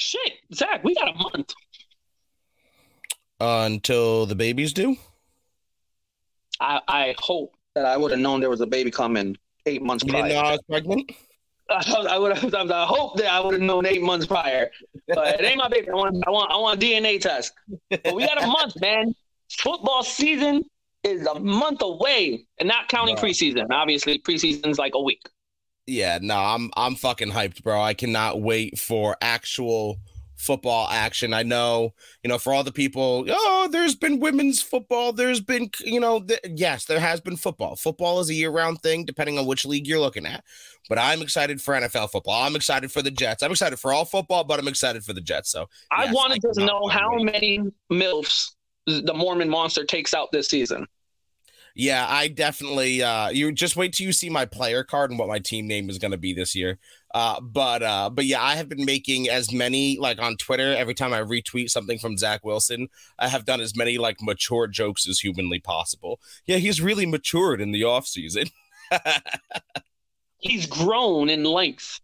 Shit, Zach, we got a month. Uh, until the babies do? I, I hope that I would have known there was a baby coming eight months You prior. didn't know I was pregnant? I would have. I hope that I would have known eight months prior. But it ain't my baby. I want. I want. I want a DNA test. But we got a month, man. Football season is a month away, and not counting preseason. Obviously, preseason's like a week. Yeah, no, I'm I'm fucking hyped, bro. I cannot wait for actual football action. I know, you know, for all the people, oh, there's been women's football, there's been, you know, th- yes, there has been football. Football is a year-round thing depending on which league you're looking at. But I'm excited for NFL football. I'm excited for the Jets. I'm excited for all football, but I'm excited for the Jets. So, I wanted I to know how wait. many milfs the Mormon monster takes out this season. Yeah, I definitely uh you just wait till you see my player card and what my team name is going to be this year. Uh but uh but yeah, I have been making as many like on Twitter every time I retweet something from Zach Wilson, I have done as many like mature jokes as humanly possible. Yeah, he's really matured in the off season. He's grown in length.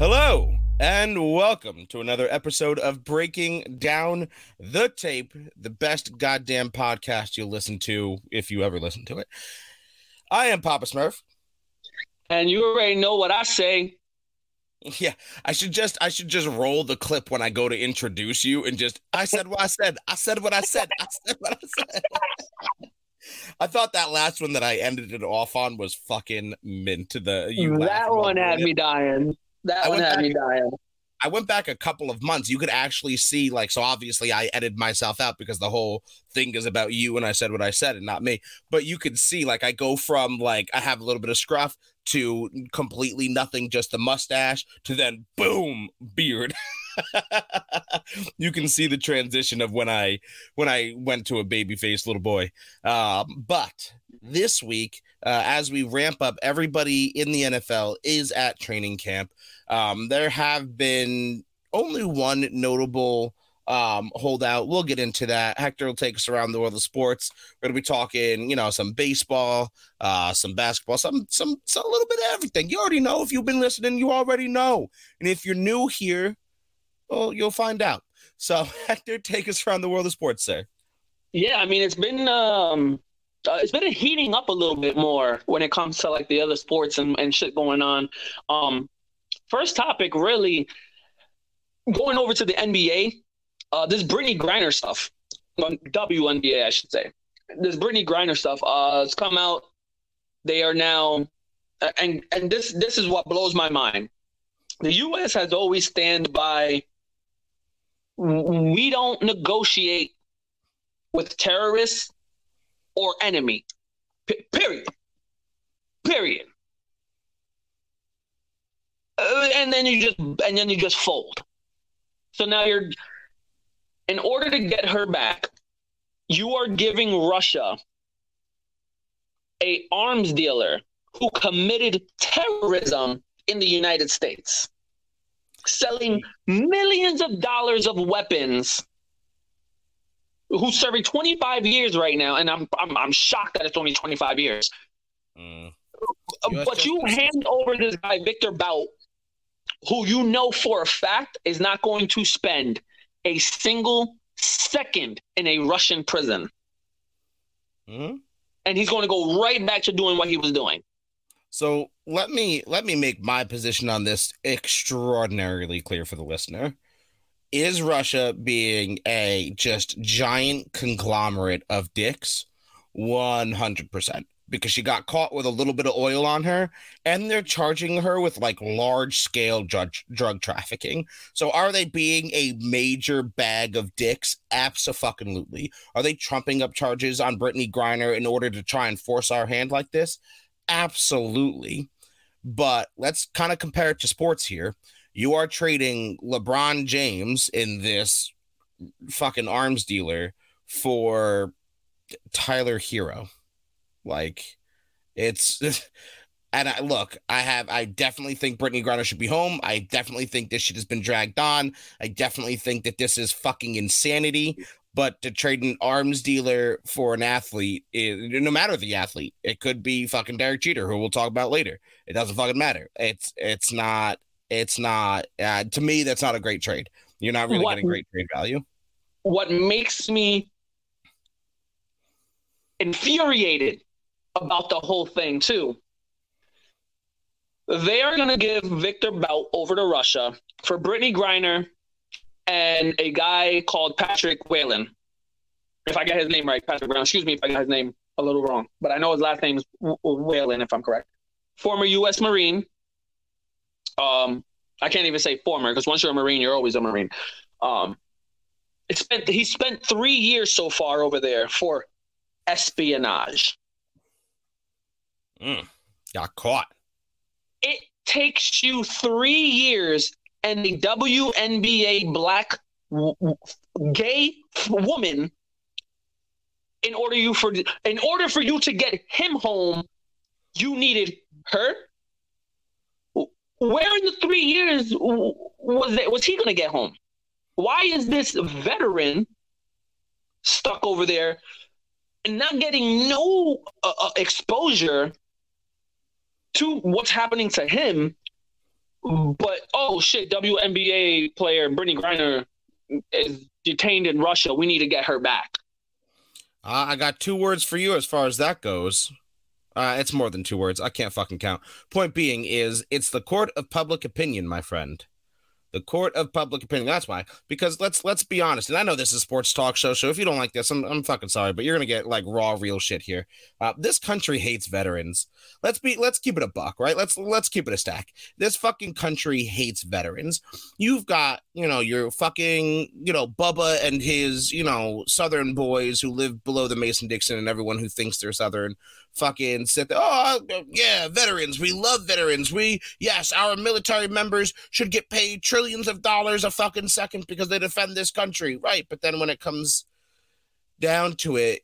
Hello and welcome to another episode of Breaking Down the Tape, the best goddamn podcast you'll listen to if you ever listen to it. I am Papa Smurf. And you already know what I say. Yeah, I should just I should just roll the clip when I go to introduce you and just I said what I said. I said what I said. I said what I said. I thought that last one that I ended it off on was fucking mint. The you that one had me dying. That I one had back- me dying. I went back a couple of months. You could actually see, like, so obviously I edited myself out because the whole thing is about you and I said what I said and not me. But you could see, like, I go from, like, I have a little bit of scruff to completely nothing, just the mustache, to then boom, beard. you can see the transition of when I when I went to a baby faced little boy. Um, but this week, uh, as we ramp up, everybody in the NFL is at training camp. Um, there have been only one notable um, holdout. We'll get into that. Hector will take us around the world of sports. We're gonna be talking, you know, some baseball, uh, some basketball, some, some, some, a little bit of everything. You already know if you've been listening. You already know. And if you're new here, well, you'll find out. So, Hector, take us around the world of sports, sir. Yeah, I mean it's been um uh, it's been heating up a little bit more when it comes to like the other sports and, and shit going on. Um first topic really going over to the NBA, uh this Brittney Griner stuff. WNBA I should say. This Brittney Griner stuff uh it's come out they are now and and this this is what blows my mind. The US has always stand by we don't negotiate with terrorists or enemy. P- period. Period. Uh, and then you just and then you just fold. So now you're in order to get her back, you are giving Russia a arms dealer who committed terrorism in the United States, selling millions of dollars of weapons who's serving 25 years right now, and I'm I'm, I'm shocked that it's only 25 years. Mm. Uh, but you hand over this guy Victor Bout, who you know for a fact is not going to spend a single second in a Russian prison, Mhm. and he's going to go right back to doing what he was doing. So let me let me make my position on this extraordinarily clear for the listener. Is Russia being a just giant conglomerate of dicks? 100%. Because she got caught with a little bit of oil on her and they're charging her with like large scale drug, drug trafficking. So are they being a major bag of dicks? Absolutely. Are they trumping up charges on Brittney Griner in order to try and force our hand like this? Absolutely. But let's kind of compare it to sports here. You are trading LeBron James in this fucking arms dealer for Tyler Herro. Like it's And I look, I have, I definitely think Brittney Griner should be home. I definitely think this shit has been dragged on. I definitely think that this is fucking insanity. But to trade an arms dealer for an athlete, it, no matter the athlete, it could be fucking Derek Jeter, who we'll talk about later. It doesn't fucking matter. It's it's not it's not uh, to me. That's not a great trade. You're not really what, getting great trade value. What makes me infuriated about the whole thing too they are going to give Victor Bout over to Russia for Brittney Griner and a guy called Patrick Whelan. If I get his name right, Patrick Brown. Excuse me if I got his name a little wrong, but I know his last name is Whelan, if I'm correct. Former U.S. Marine. Um, I can't even say former because once you're a Marine, you're always a Marine. Um, it spent he spent three years so far over there for espionage. Mm, got caught. It takes you three years and a WNBA black gay woman in order you for in order for you to get him home, you needed her. Where in the three years was it, was he going to get home? Why is this veteran stuck over there and not getting no uh, uh exposure to what's happening to him. But oh shit, WNBA player Brittney Griner is detained in Russia. We need to get her back. Uh, I got two words for you as far as that goes. Uh, it's more than two words. I can't fucking count. Point being is it's the court of public opinion, my friend the court of public opinion. That's why. Because let's let's be honest, and I know this is sports talk show, so if you don't like this, I'm, I'm fucking sorry, but you're gonna get like raw, real shit here. Uh, this country hates veterans. Let's be let's keep it a buck, right? Let's let's keep it a stack. This fucking country hates veterans. You've got you know your fucking you know Bubba and his you know Southern boys who live below the Mason Dixon, and everyone who thinks they're Southern fucking sit there. Oh, yeah, veterans. We love veterans. We, yes, our military members should get paid trillions of dollars a fucking second because they defend this country. Right. But then when it comes down to it,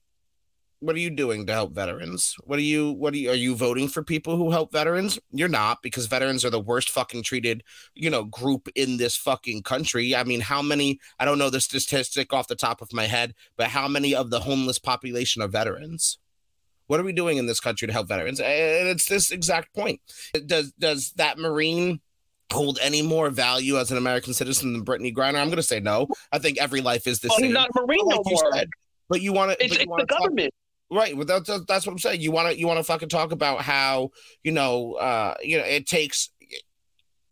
what are you doing to help veterans? What are you, what are you, are you voting for people who help veterans? You're not because veterans are the worst fucking treated, you know, group in this fucking country. I mean, how many, I don't know the statistic off the top of my head, but how many of the homeless population are veterans? What are we doing in this country to help veterans? And it's this exact point. Does does that Marine hold any more value as an American citizen than Brittney Griner? I'm going to say no. I think every life is the well, same. He's not a Marine no more. Said, but you want to. It's, it's the government. Right. Well, that's, that's what I'm saying. You want to you want to fucking talk about how you know uh you know it takes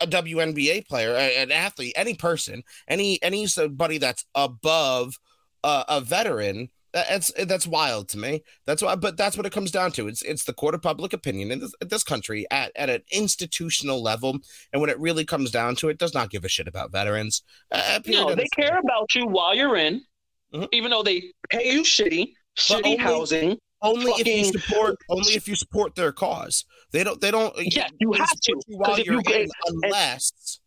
a WNBA player, an athlete, any person, any any somebody that's above uh, a veteran that's that's wild to me. That's why, but that's what it comes down to. It's it's the court of public opinion in this, this country at, at an institutional level, and when it really comes down to it, does not give a shit about veterans. Uh, no, they care about you while you're in, mm-hmm. even though they pay you shitty, shitty only, housing. Only fucking... if you support, only if you support their cause. They don't. They don't. Yeah, you have to. While you're you, in, unless.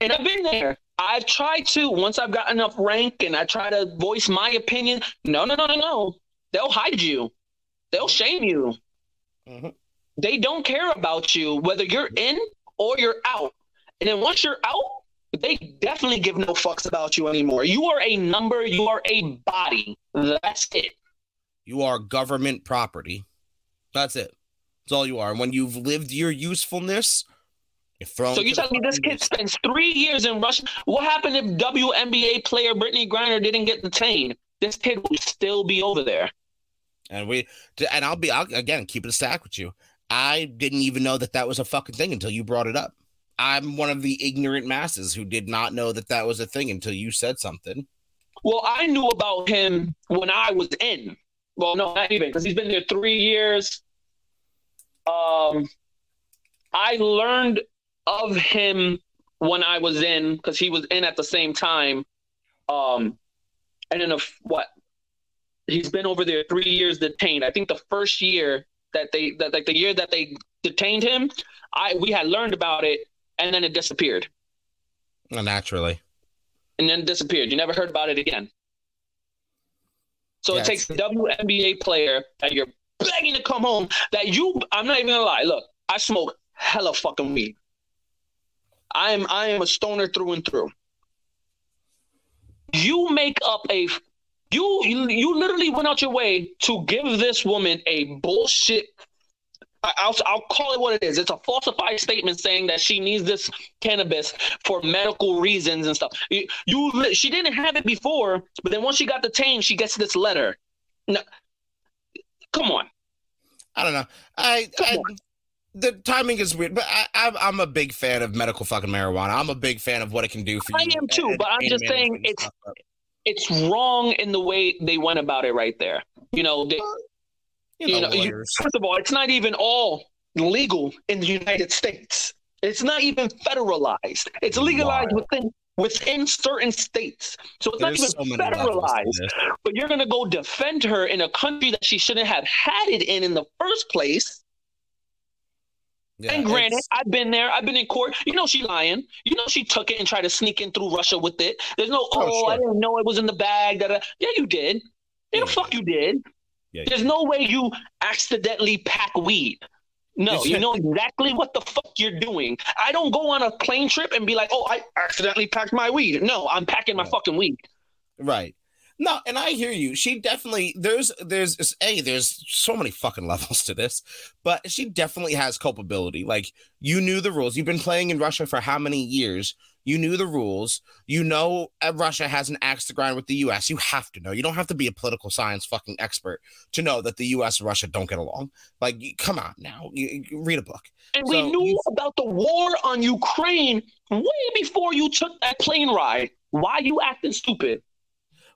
And I've been there. I've tried to once I've got enough rank and I try to voice my opinion. No, no, no, no, no. They'll hide you. They'll shame you. Mm-hmm. They don't care about you whether you're in or you're out. And then once you're out, they definitely give no fucks about you anymore. You are a number. You are a body. That's it. You are government property. That's it. That's all you are. And when you've lived your usefulness, so you telling me this kid spends three years in Russia? What happened if WNBA player Brittney Griner didn't get detained? This kid would still be over there. And we, and I'll be, I'll, again, keep it a stack with you. I didn't even know that that was a fucking thing until you brought it up. I'm one of the ignorant masses who did not know that that was a thing until you said something. Well, I knew about him when I was in. Well, no, not even because he's been there three years. Um, I learned of him when I was in, because he was in at the same time. Um, and in a what he's been over there three years detained. I think the first year that they that like the year that they detained him, I we had learned about it and then it disappeared. Well, naturally. And then disappeared. You never heard about it again. So it takes a WNBA player that you're begging to come home. That you, I'm not even gonna lie. Look, I smoke hella fucking weed. I am I am a stoner through and through. You make up a you you, literally went out your way to give this woman a bullshit I'll, I'll call it what it is. It's a falsified statement saying that she needs this cannabis for medical reasons and stuff. You, you she didn't have it before, but then once she got detained, she gets this letter. No, come on. I don't know. I, I the timing is weird, but I, am a big fan of medical fucking marijuana. I'm a big fan of what it can do for I you. I am too, and, but I'm just saying it's it's wrong in the way they went about it right there. You know, they, you know, you, first of all, it's not even all legal in the United States. It's not even federalized. It's legalized within within certain states. So it's There's not even so federalized. But you're going to go defend her in a country that she shouldn't have had it in in the first place. Yeah, and granted. I've been there. I've been in court. You know she lying. You know she took it and tried to sneak in through Russia with it. There's no, oh, oh sure. I didn't know it was in the bag. That yeah, you did. Yeah, the fuck you did. Yeah, There's no way you accidentally pack weed. No, you know exactly what the fuck you're doing. I don't go on a plane trip and be like, "Oh, I accidentally packed my weed." No, I'm packing my fucking weed. Right. No, and I hear you. She definitely there's there's a there's so many fucking levels to this, but she definitely has culpability. Like you knew the rules. You've been playing in Russia for how many years? You knew the rules. You know uh, Russia has an axe to grind with the U.S. You have to know. You don't have to be a political science fucking expert to know that the U.S. and Russia don't get along. Like, come on now, you, you read a book. And so we knew you, about the war on Ukraine way before you took that plane ride. Why are you acting stupid?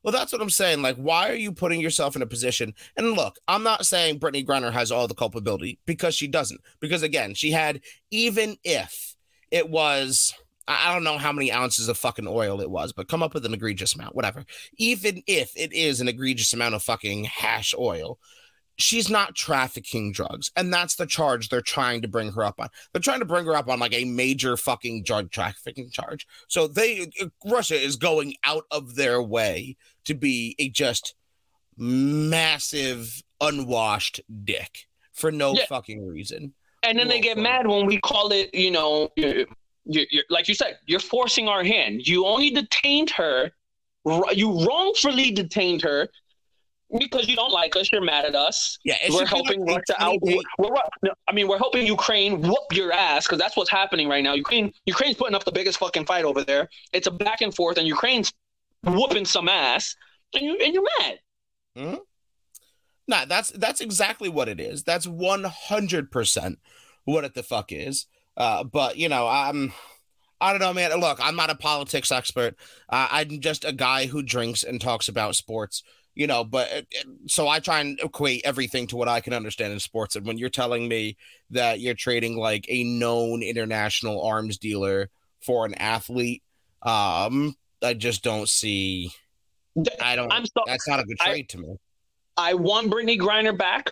Well, that's what I'm saying. Like, why are you putting yourself in a position? And look, I'm not saying Brittney Griner has all the culpability because she doesn't. Because again, she had, even if it was I don't know how many ounces of fucking oil it was, but come up with an egregious amount, whatever. Even if it is an egregious amount of fucking hash oil, she's not trafficking drugs. And that's the charge they're trying to bring her up on. They're trying to bring her up on like a major fucking drug trafficking charge. So they, uh, Russia is going out of their way to be a just massive, unwashed dick for no yeah. fucking reason. And then they get mad when we call it, you know, you're, you're, like you said, you're forcing our hand. You only detained her. You wrongfully detained her because you don't like us. You're mad at us. Yeah, we're helping Russia out. We're, I mean, we're helping Ukraine whoop your ass because that's what's happening right now. Ukraine, Ukraine's putting up the biggest fucking fight over there. It's a back and forth, and Ukraine's whooping some ass, and you and you're mad. Hmm. Nah, that's that's exactly what it is. That's one hundred percent what it the fuck is. Uh, but you know, I'm. I don't know, man. Look, I'm not a politics expert. Uh, I'm just a guy who drinks and talks about sports, you know. But uh, uh, so I try and equate everything to what I can understand in sports. And when you're telling me that you're trading like a known international arms dealer for an athlete, um, I just don't see. I don't. I'm so, that's not a good trade I, to me. I want brittney Griner back.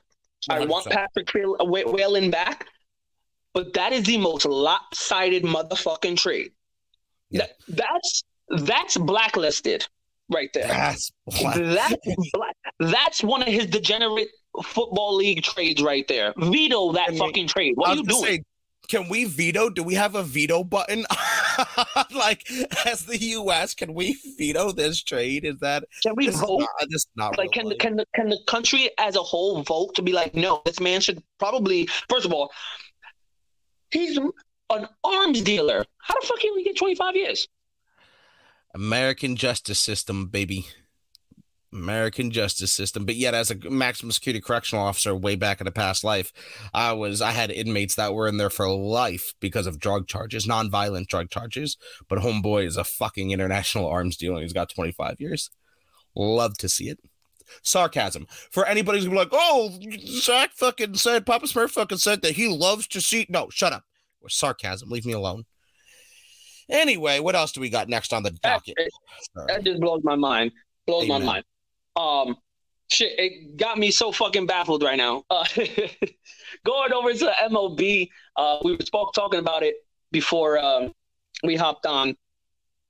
100%. I want Patrick Whelan back. But that is the most lopsided motherfucking trade. Yeah. That, that's that's blacklisted right there. That's black. that's black. That's one of his degenerate football league trades right there. Veto that fucking trade. What are you doing? Say, can we veto? Do we have a veto button? like as the U.S., can we veto this trade? Is that can we vote? Not, this not like can the, can the can the country as a whole vote to be like, no, this man should probably first of all He's an arms dealer. How the fuck can we get 25 years? American justice system, baby. American justice system. But yet, as a maximum security correctional officer way back in a past life, I was I had inmates that were in there for life because of drug charges, non-violent drug charges. But homeboy is a fucking international arms dealer. He's got 25 years. Love to see it. Sarcasm. For anybody who's gonna be like, oh, Zach fucking said, Papa Smurf fucking said that he loves to see. No, shut up. Sarcasm. Leave me alone. Anyway, what else do we got next on the docket? That, that just blows my mind. Blows Amen. my mind. Um, shit, it got me so fucking baffled right now. Uh, going over to MLB, uh, we were spoke, talking about it before um, we hopped on.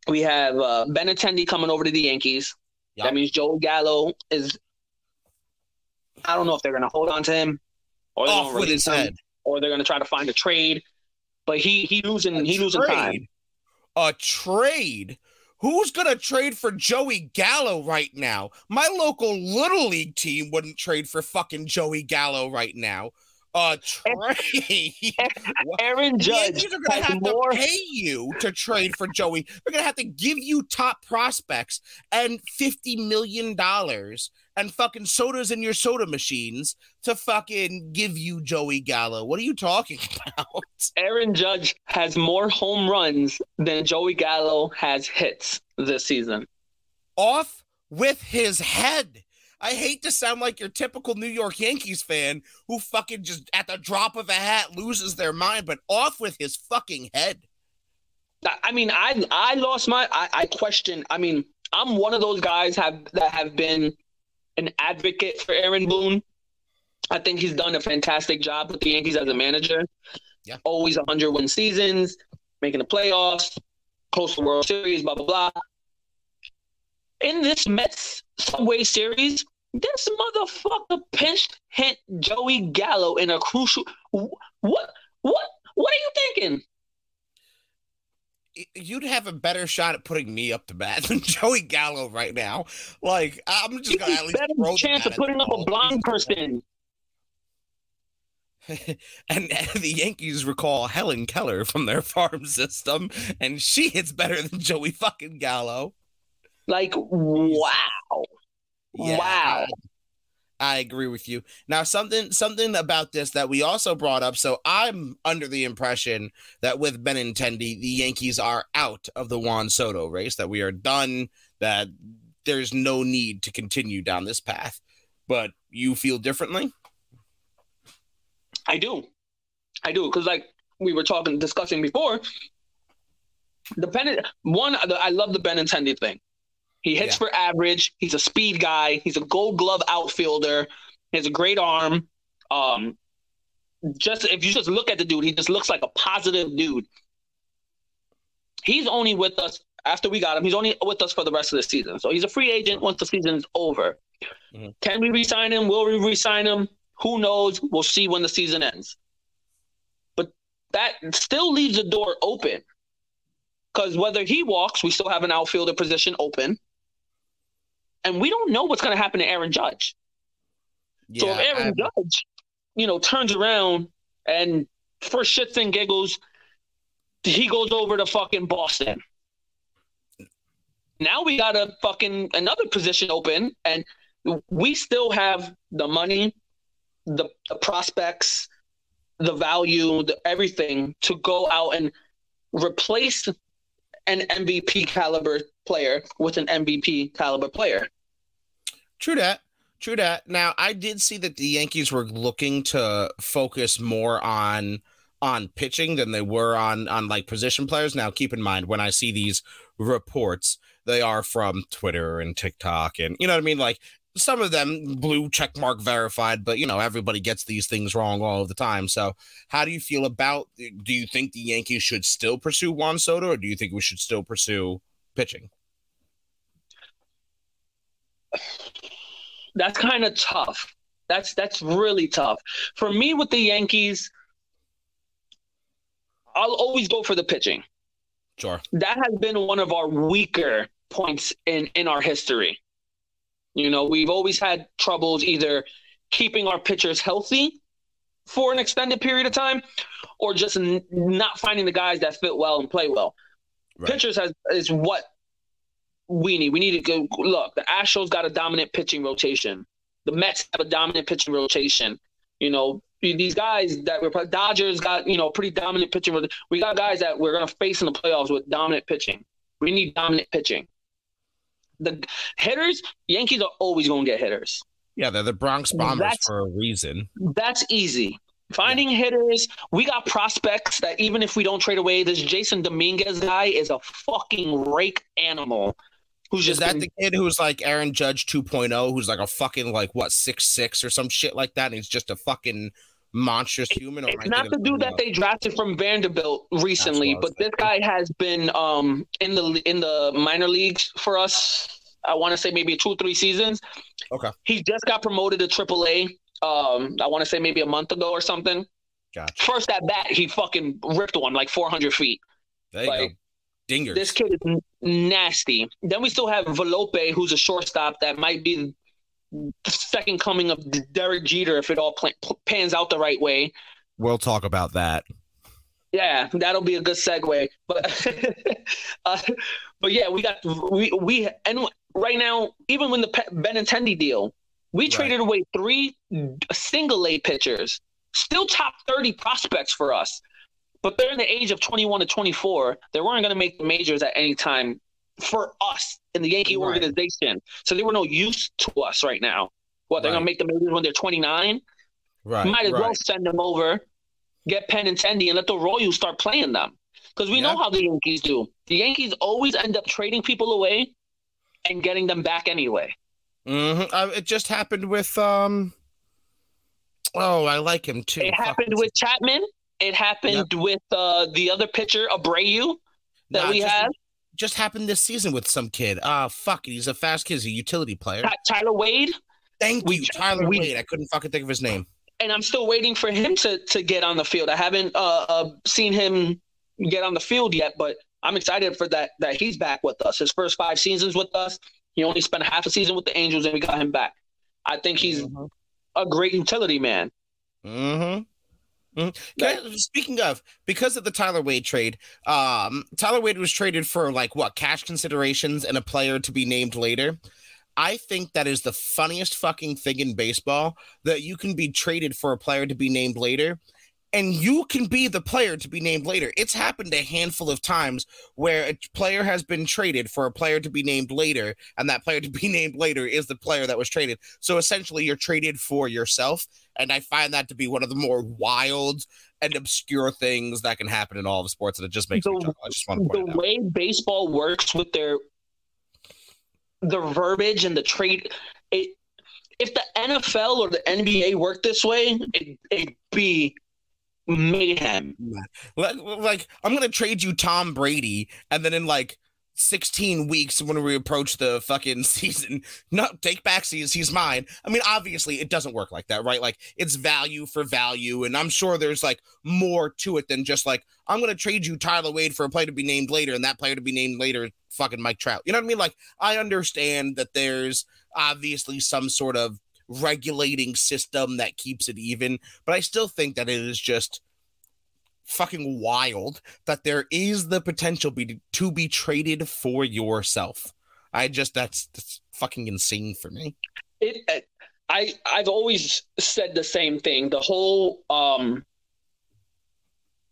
We have uh, Benintendi coming over to the Yankees. Yep. That means Joe Gallo is I don't know if they're going to hold on to him or they're Off with his him, head. or they're going to try to find a trade. But he he losing he losing time. A trade. Who's gonna trade for Joey Gallo right now? My local little league team wouldn't trade for fucking Joey Gallo right now. A trade. Aaron Judge Yankees are gonna has have more. to pay you to trade for Joey. They're gonna have to give you top prospects and fifty million dollars and fucking sodas in your soda machines to fucking give you Joey Gallo. What are you talking about? Aaron Judge has more home runs than Joey Gallo has hits this season. Off with his head. I hate to sound like your typical New York Yankees fan who fucking just at the drop of a hat loses their mind, but off with his fucking head. I- I mean, I I lost my I, I question. I mean, I'm one of those guys have that have been an advocate for Aaron Boone. I think he's done a fantastic job with the Yankees as a manager. Yeah. Always 100 win seasons, making the playoffs, close to World Series, blah blah blah. In this Mets Subway Series, this motherfucker pinched hit Joey Gallo in a crucial. What what what are you thinking? You'd have a better shot at putting me up to bat than Joey Gallo right now. Like I'm just gonna at least better throw chance of putting up a blind person. and the Yankees recall Helen Keller from their farm system, and she hits better than Joey fucking Gallo. Like, wow. Wow. I, agree with you. Now, something something about this that we also brought up. So I'm under the impression that with Benintendi, the Yankees are out of the Juan Soto race. That we are done. That there's no need to continue down this path. But you feel differently. I do. I do. Because, like, we were talking, discussing before, the Ben, one, I love the Benintendi thing. He hits Yeah. for average. He's a speed guy. He's a gold glove outfielder. He has a great arm. Um, just if you just look at the dude, he just looks like a positive dude. He's only with us after we got him. He's only with us for the rest of the season. So he's a free agent once the season is over. Mhm. Can we resign him? Will we resign him? Who knows? We'll see when the season ends. But that still leaves the door open. Because whether he walks, we still have an outfielder position open. And we don't know what's going to happen to Aaron Judge. so if Aaron I- Judge, you know, turns around and for shits and giggles, he goes over to fucking Boston. Now we got a fucking another position open, and we still have the money, the, the prospects, the value, the everything to go out and replace an MVP caliber player with an MVP caliber player. True that. True that. Now, I did see that the Yankees were looking to focus more on on pitching than they were on on like position players. Now, keep in mind when I see these reports, they are from Twitter and TikTok and you know what I mean like some of them blue check mark verified, but you know everybody gets these things wrong all of the time. So, how do you feel about do you think the Yankees should still pursue Juan Soto or do you think we should still pursue pitching? that's kind of tough. That's that's really tough. For me with the Yankees, I'll always go for the pitching. Sure. That has been one of our weaker points in in our history. You know, we've always had troubles either keeping our pitchers healthy for an extended period of time or just n- not finding the guys that fit well and play well. Right. Pitchers has is what we need. We need to go look. The Astros got a dominant pitching rotation. The Mets have a dominant pitching rotation. You know, these guys that were Dodgers got you know pretty dominant pitching. We got guys that we're gonna face in the playoffs with dominant pitching. We need dominant pitching. The hitters, Yankees are always gonna get hitters. Yeah, they're the Bronx Bombers That's- for a reason. That's easy. Finding hitters, we got prospects that even if we don't trade away, this Jasson Dominguez guy is a fucking rake animal. Who's Is just that been- the kid who's like Aaron Judge 2.0, who's like a fucking like what six six or some shit like that, and he's just a fucking monstrous human? Or It's not the dude that they drafted from Vanderbilt recently, but this guy has been um in the in the minor leagues for us I want to say maybe two or three seasons. Okay. He just got promoted to AAA. Um, I want to say maybe a month ago or something. Gotcha. First at bat, he fucking ripped one like 400 feet. There you Like, go. Dingers. This kid is nasty. Then we still have Volpe, who's a shortstop that might be second coming of Derek Jeter if it all pans out the right way. we'll talk about that. Yeah, that'll be a good segue. But uh, but yeah, we got we we and right now, even when the Pe- Benintendi deal, we Right. traded away three single A pitchers, still top thirty prospects for us. But they're in the age of twenty one to twenty four. They weren't going to make the majors at any time for us in the Yankee Right. organization. So they were no use to us right now. What they're Right. to make the majors when they're twenty nine? Right. Might as right. well send them over, get Benintendi, and Sandy, and let the Royals start playing them. Because we Yeah. know how the Yankees do. The Yankees always end up trading people away and getting them back anyway. hmm Uh, it just happened with um. Oh, I like him too. It Fuck, happened with Chapman. It happened with uh, the other pitcher, Abreu, that Nah, we have. Just happened this season with some kid. Ah, fuck it. He's a fast kid. He's a utility player. Tyler Wade. Thank we you, Tyler we- Wade. I couldn't fucking think of his name. and I'm still waiting for him to to get on the field. I haven't uh, uh, seen him get on the field yet, but I'm excited for that that he's back with us. His first five seasons with us, he only spent half a season with the Angels, and we got him back. I think he's a great utility man. Mm-hmm. Mhm. Speaking of, because of the Tyler Wade trade, um, Tyler Wade was traded for like what cash considerations and a player to be named later. I think that is the funniest fucking thing in baseball that you can be traded for a player to be named later, and you can be the player to be named later. It's happened a handful of times where a player has been traded for a player to be named later, and that player to be named later is the player that was traded. So essentially, you're traded for yourself, and I find that to be one of the more wild and obscure things that can happen in all of sports, and it just makes me The- chuckle. I just want to The point out. way baseball works with their the verbiage and the trade, it if the NFL or the NBA worked this way, it, it'd be mayhem. Like, like I'm gonna trade you Tom Brady, and then in like 16 weeks when we approach the fucking season, no, take back seas, he's mine. I mean, obviously it doesn't work like that, right? Like it's value for value, and I'm sure there's like more to it than just like I'm gonna trade you Tyler Wade for a player to be named later, and that player to be named later, fucking Mike Trout. You know what I mean? Like I understand that there's obviously some sort of regulating system that keeps it even, but I still think that it is just fucking wild that there is the potential be, to be traded for yourself. I just that's that's fucking insane for me. it i i've always said the same thing the whole um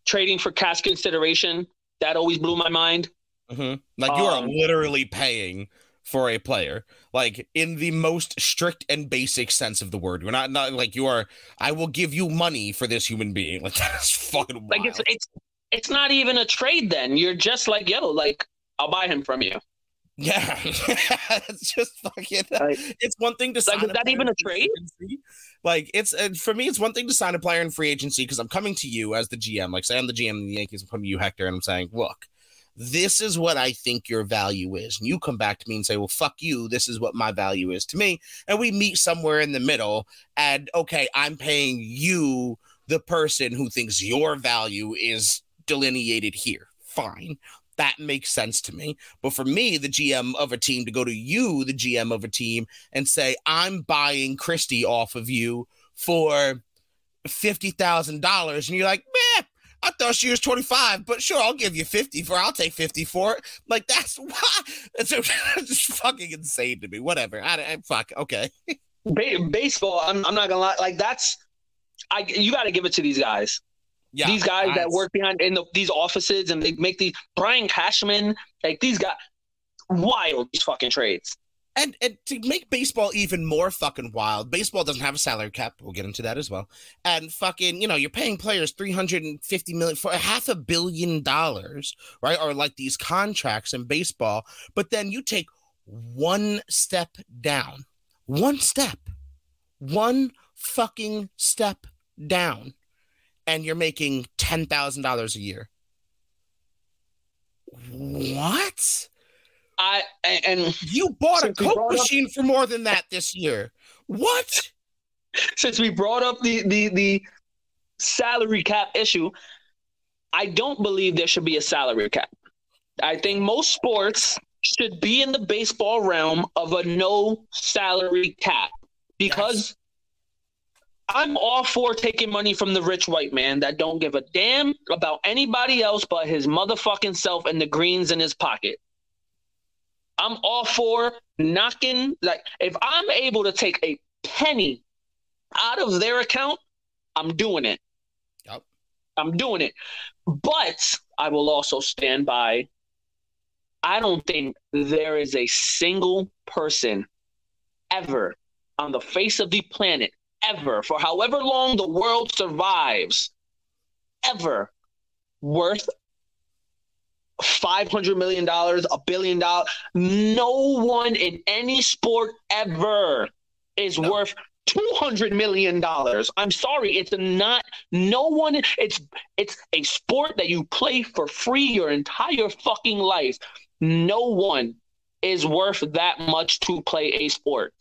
trading for cash consideration that always blew my mind Mhm. Like you are Um, literally paying for a player, like in the most strict and basic sense of the word. You're not not like you are. I will give you money for this human being. Like that's fucking wild. like it's it's it's not even a trade then you're just like yo like i'll buy him from you Yeah, it's just fucking. Like- it's one thing to sign. Like, is that even a trade? agency. Like it's uh, for me, it's one thing to sign a player in free agency because I'm coming to you as the GM. Like say I'm the GM of the Yankees, I'm coming to you, Hector, and I'm saying, look, this is what I think your value is, and you come back to me and say, well, fuck you. This is what my value is to me, and we meet somewhere in the middle. And okay, I'm paying you, the person who thinks your value is delineated here. Fine. That makes sense to me. But for me, the GM of a team, to go to you, the GM of a team, and say, I'm buying Christie off of you for $50,000. And you're like, man, I thought she was 25, but sure, I'll give you 50 for I'll take 50 for it. Like, that's why it's just fucking insane to me. Whatever. I, I fuck. Okay. ba- baseball I'm, I'm not gonna lie like that's i you got to give it to these guys Yeah. these guys that work behind in the, these offices and they make these brian cashman like these guys wild these fucking trades And, and to make baseball even more fucking wild, baseball doesn't have a salary cap. We'll get into that as well. And fucking, you know, you're paying players 350 million for half a billion dollars, right? Or like these contracts in baseball. But then you take one step down, one step, one fucking step down, and you're making $10,000 a year. What? I and, you bought a Coke machine up, for more than that this year. What? Since we brought up the the the salary cap issue, I don't believe there should be a salary cap. I think most sports should be in the baseball realm of a no salary cap because yes. I'm all for taking money from the rich white man that don't give a damn about anybody else but his motherfucking self and the greens in his pocket. I'm all for knocking like if I'm able to take a penny out of their account, I'm doing it. Yep. I'm doing it. But I will also stand by I don't think there is a single person ever on the face of the planet, ever, for however long the world survives, ever worth $500 million, a billion dollars. No one in any sport ever is no. worth $200 million. I'm sorry, it's not no one it's it's a sport that you play for free your entire fucking life no one is worth that much to play a sport.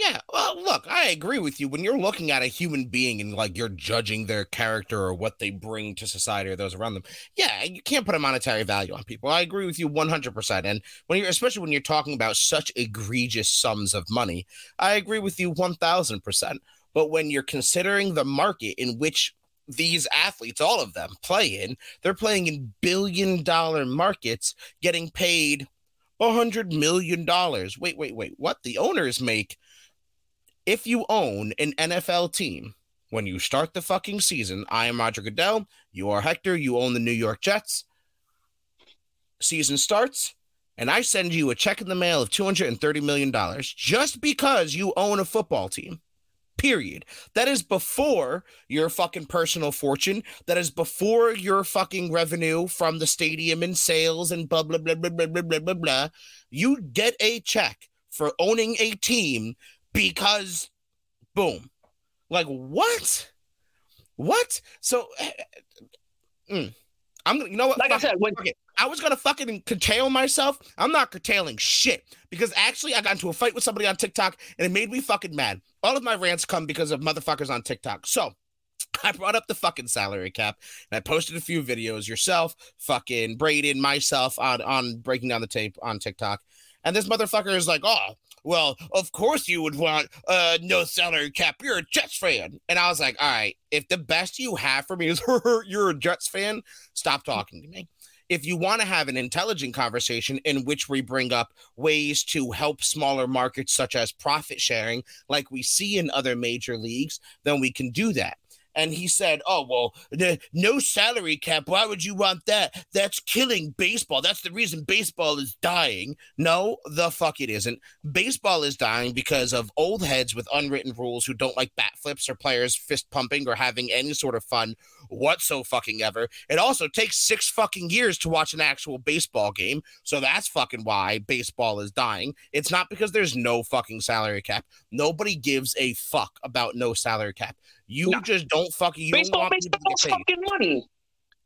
Yeah, well, look, I agree with you. When you're looking at a human being and like you're judging their character or what they bring to society or those around them, yeah, you can't put a monetary value on people. I agree with you 100%. And when you're, especially when you're talking about such egregious sums of money, I agree with you 1000%. But when you're considering the market in which these athletes, all of them, play in. They're playing in billion dollar markets, getting paid a hundred million dollars. Wait, wait, wait. What the owners make if you own an NFL team, when you start the fucking season, I am Roger Goodell, you are Hector, you own the New York Jets. Season starts, and I send you a check in the mail of $230 million just because you own a football team. Period. That is before your fucking personal fortune. That is before your fucking revenue from the stadium and sales and blah, blah, blah, blah, blah, blah, blah, blah. You get a check for owning a team because, boom. Like, what? What? So, mm, I'm gonna, you know what? Like I said, when, I was gonna fucking curtail myself. I'm not curtailing shit because actually I got into a fight with somebody on TikTok and it made me fucking mad. All of my rants come because of motherfuckers on TikTok. So I brought up the fucking salary cap and I posted a few videos yourself, fucking Braden, myself on on breaking down the tape on TikTok. And this motherfucker is like, oh, well, of course you would want uh no salary cap. You're a Jets fan. And I was like, all right, if the best you have for me is you're a Jets fan, stop talking to me if you want to have an intelligent conversation in which we bring up ways to help smaller markets such as profit sharing like we see in other major leagues then we can do that and he said, "Oh well, the, no salary cap. Why would you want that? That's killing baseball. That's the reason baseball is dying." No, the fuck it isn't. Baseball is dying because of old heads with unwritten rules who don't like bat flips or players fist pumping or having any sort of fun whatso fucking ever. It also takes six fucking years to watch an actual baseball game, so that's fucking why baseball is dying. It's not because there's no fucking salary cap. Nobody gives a fuck about no salary cap. You no. just don't fucking you baseball don't want makes the fucking money.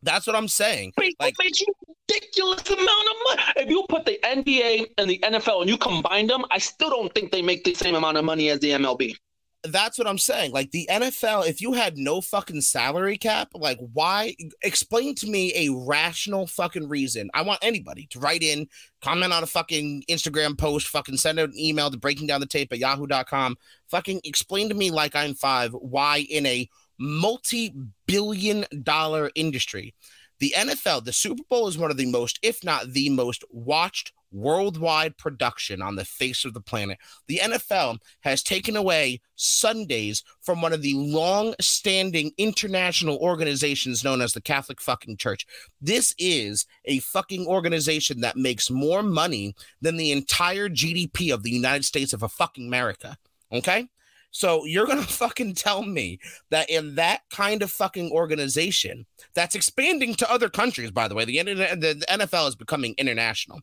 That's what I'm saying. Baseball like, makes you ridiculous amount of money. If you put the NBA and the NFL and you combine them, I still don't think they make the same amount of money as the MLB that's what I'm saying. Like the NFL, if you had no fucking salary cap, like why explain to me a rational fucking reason? I want anybody to write in, comment on a fucking Instagram post, fucking send out an email to breaking down the tape at yahoo.com. Fucking explain to me like I'm five why in a multi-billion dollar industry, the NFL, the Super Bowl is one of the most, if not the most watched worldwide production on the face of the planet. The NFL has taken away Sundays from one of the long standing international organizations known as the Catholic fucking Church. This is a fucking organization that makes more money than the entire GDP of the United States of a fucking America. Okay? So you're gonna fucking tell me that in that kind of fucking organization that's expanding to other countries, by the way, the, the NFL is becoming international.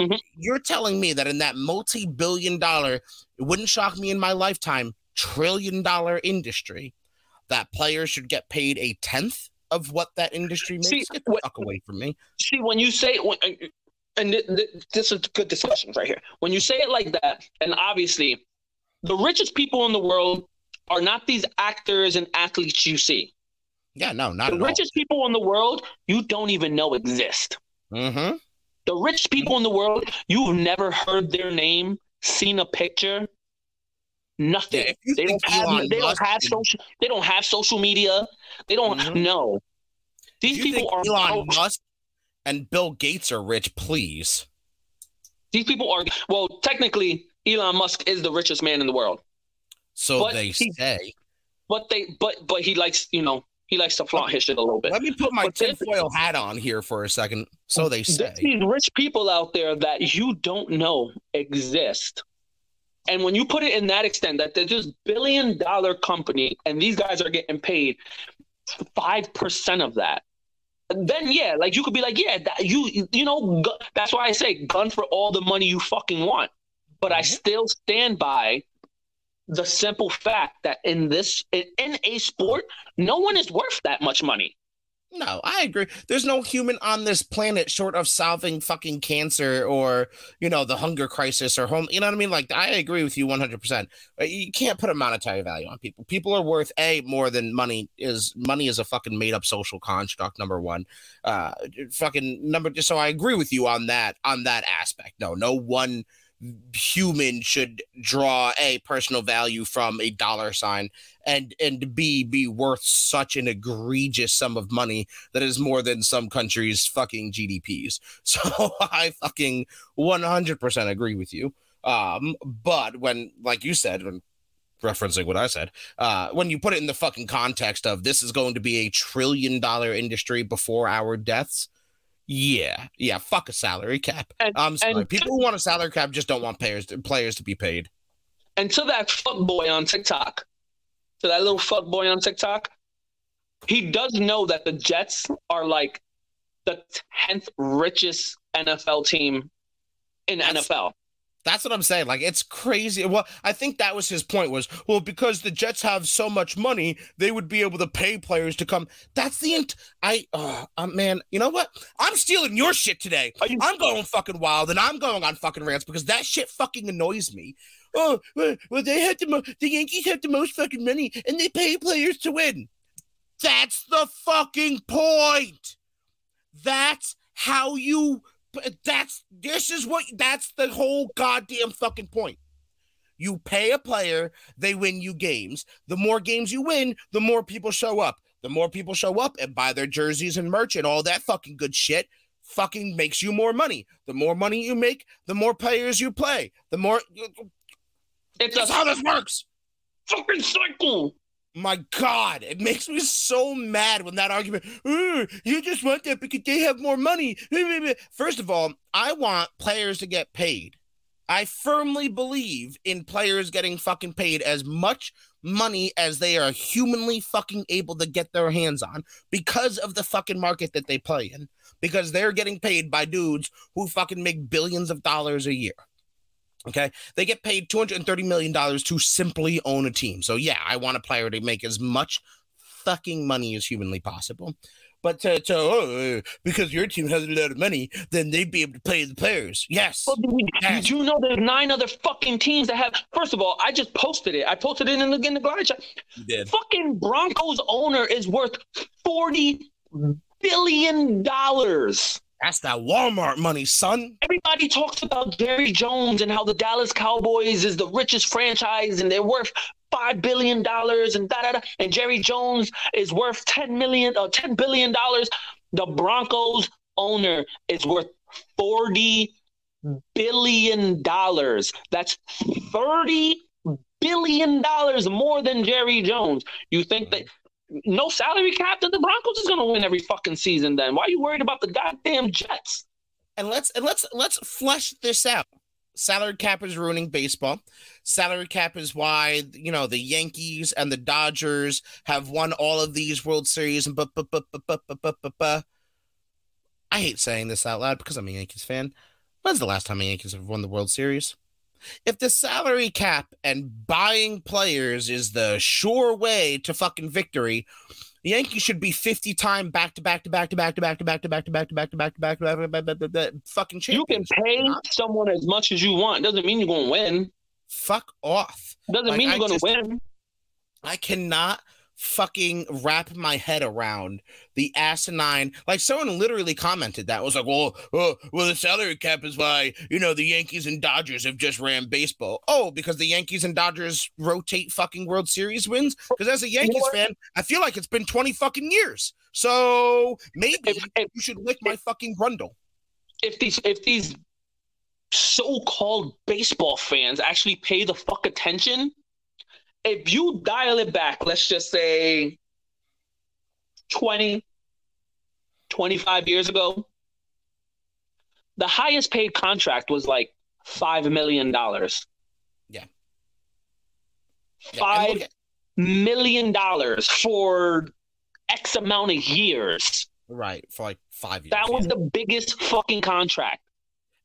Mm-hmm. You're telling me that in that multi-billion dollar, it wouldn't shock me in my lifetime, trillion dollar industry, that players should get paid a tenth of what that industry makes? See, get the what, fuck away from me. See, when you say when, and th- th- this is good discussion right here. When you say it like that, and obviously, the richest people in the world are not these actors and athletes you see. Yeah, no, not the at all. richest people in the world you don't even know exist. Mm-hmm. The rich people in the world you've never heard their name, seen a picture, nothing. Yeah, they don't have they don't have social they don't have social media. They don't Mhm. know. These people are Elon Musk and Bill Gates are rich? Please. these people are well technically Elon Musk is the richest man in the world. So But they he- say. But they but but he likes, you know, he likes to flaunt his shit a little bit. Let me put my tinfoil hat on here for a second. So they say. these rich people out there that you don't know exist. And when you put it in that extent, that there's this billion dollar company and these guys are getting paid 5% of that, then yeah, like you could be like, yeah, that, you, you know, gu- that's why I say gun for all the money you fucking want. But I Mhm. still stand by the simple fact that in this, in, in a sport, no one is worth that much money. No, I agree. There's no human on this planet short of solving fucking cancer or, you know, the hunger crisis or home. You know what I mean? Like, I agree with you 100%. Uh, You can't put a monetary value on people. People are worth A, more than money is. Money is a fucking made up social construct, number one. Uh, fucking number. So I agree with you on that, on that aspect. No, no one human should draw a personal value from a dollar sign and and b be worth such an egregious sum of money that is more than some countries fucking gdps so i fucking 100% agree with you. Um but when like you said when referencing what i said uh when you put it in the fucking context of this is going to be a trillion dollar industry before our deaths yeah yeah fuck a salary cap. And- i'm sorry. and- people who want a salary cap just don't want players players to be paid. And to that fuck boy on TikTok, to that little fuck boy on TikTok, he does know that the Jets are like the tenth richest NFL team in That's- NFL. That's what I'm saying. Like it's crazy. Well, I think that was his point was, well, because the Jets have so much money, they would be able to pay players to come. That's the int I uh, uh man, you know what? I'm stealing your shit today. You- I'm going fucking wild and I'm going on fucking rants because that shit fucking annoys me. Oh, well, they had the mo- the Yankees had the most fucking money and they pay players to win. That's the fucking point. That's how you that's this is what that's the whole goddamn fucking point. You pay a player, they win you games. The more games you win, the more people show up. The more people show up and buy their jerseys and merch and all that fucking good shit fucking makes you more money. The more money you make, the more players you play. The more It's that's a how this works. fucking cycle. My God, it makes me so mad when that argument, "Oh, you just want that because they have more money. First of all, I want players to get paid. I firmly believe in players getting fucking paid as much money as they are humanly fucking able to get their hands on because of the fucking market that they play in. Because they're getting paid by dudes who fucking make billions of dollars a year. Okay. They get paid $230 million to simply own a team. So, yeah, I want a player to make as much fucking money as humanly possible. But to, to oh, because your team has a lot of money, then they'd be able to pay the players. Yes. But did Yes. you know there's nine other fucking teams that have? First of all, I just posted it. I posted it in the in the glide chat. You did. Fucking Broncos owner is worth forty billion dollars. That's that Walmart money, son. Everybody talks about Jerry Jones and how the Dallas Cowboys is the richest franchise and they're worth five billion dollars and da da da. And Jerry Jones is worth ten million or ten billion dollars. The Broncos owner is worth forty billion dollars. That's thirty billion dollars more than Jerry Jones. You think that no salary cap that the Broncos is going to win every fucking season? Then why are you worried about the goddamn Jets? and let's and let's let's flesh this out. Salary cap is ruining baseball. Salary cap is why you know the Yankees and the Dodgers have won all of these World Series and but but but but but but but but. but. I hate saying this out loud because I'm a Yankees fan. When's the last time the Yankees have won the World Series? If the salary cap and buying players is the sure way to fucking victory, The Yankees should be 50 time back to back to back to back to back to back to back to back to back to back to back to back to back to back fucking You can pay someone as much as you want. Doesn't mean you're to win. Fuck off. Doesn't mean you're to win. I cannot fucking wrap my head around the asinine. Like someone literally commented that was like, well, well, well, the salary cap is why you know the Yankees and Dodgers have just ran baseball. Oh, because the Yankees and Dodgers rotate fucking World Series wins. Because as a Yankees what? fan, I feel like it's been twenty fucking years. So maybe If, if, you should lick my fucking grundle. if these if these so-called baseball fans actually pay the fuck attention, if you dial it back, let's just say 20, 25 years ago, the highest paid contract was like five million dollars. Yeah. Yeah, Five at- million dollars for X amount of years. right for like five years. That was yeah. the biggest fucking contract.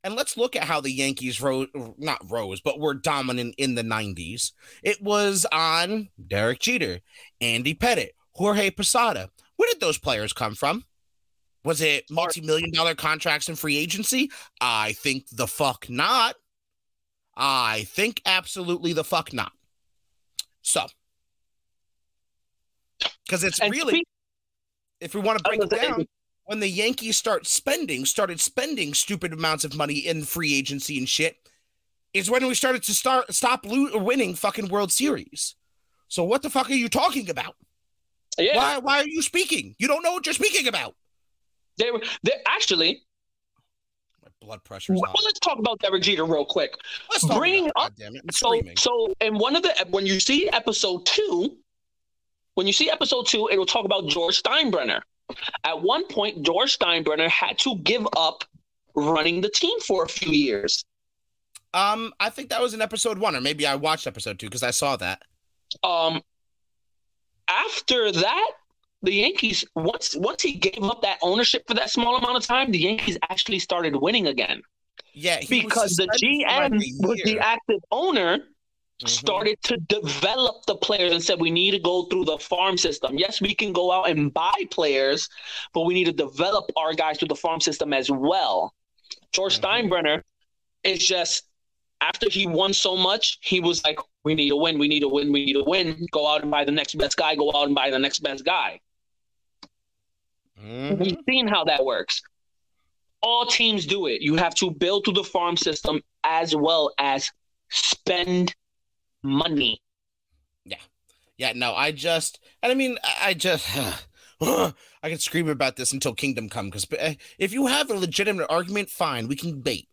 And let's look at how the Yankees rose, not rose, but were dominant in the 90s. It was on Derek Jeter, Andy Pettitte, Jorge Posada. Where did those players come from? Was it multi million dollar contracts and free agency? I think the fuck not. I think absolutely the fuck not. So, because it's And really, speak- if we want to break it down, when the Yankees start spending, started spending stupid amounts of money in free agency and shit, is when we started to start stop lo- winning fucking World Series. So what the fuck are you talking about? yeah, Why why are you speaking? You don't know what you're speaking about. they were they actually. My blood pressure's Well, let's talk about Derek Jeter real quick. Let's talk bring about it, up- goddammit. I'm So, screaming. so in one of the when you see episode two, when you see episode two, it will talk about George Steinbrenner. At one point, George Steinbrenner had to give up running the team for a few years. Um, I think that was in episode one, or maybe I watched episode two because I saw that. Um, after that, the Yankees once once he gave up that ownership for that small amount of time, the Yankees actually started winning again Yeah, because the suspended for like GM was the active owner. Mhm. started to develop the players and said we need to go through the farm system. Yes, we can go out and buy players, but we need to develop our guys through the farm system as well. George Mhm. Steinbrenner is just after he won so much, he was like, "We need to win. We need to win. We need to win. Go out and buy the next best guy. Go out and buy the next best guy." Mhm. We've seen how that works. All teams do it. You have to build through the farm system as well as spend money. Yeah, Yeah, no, I just, and I mean, I just, I can scream about this until kingdom come. Because eh, if you have a legitimate argument, fine, we can debate.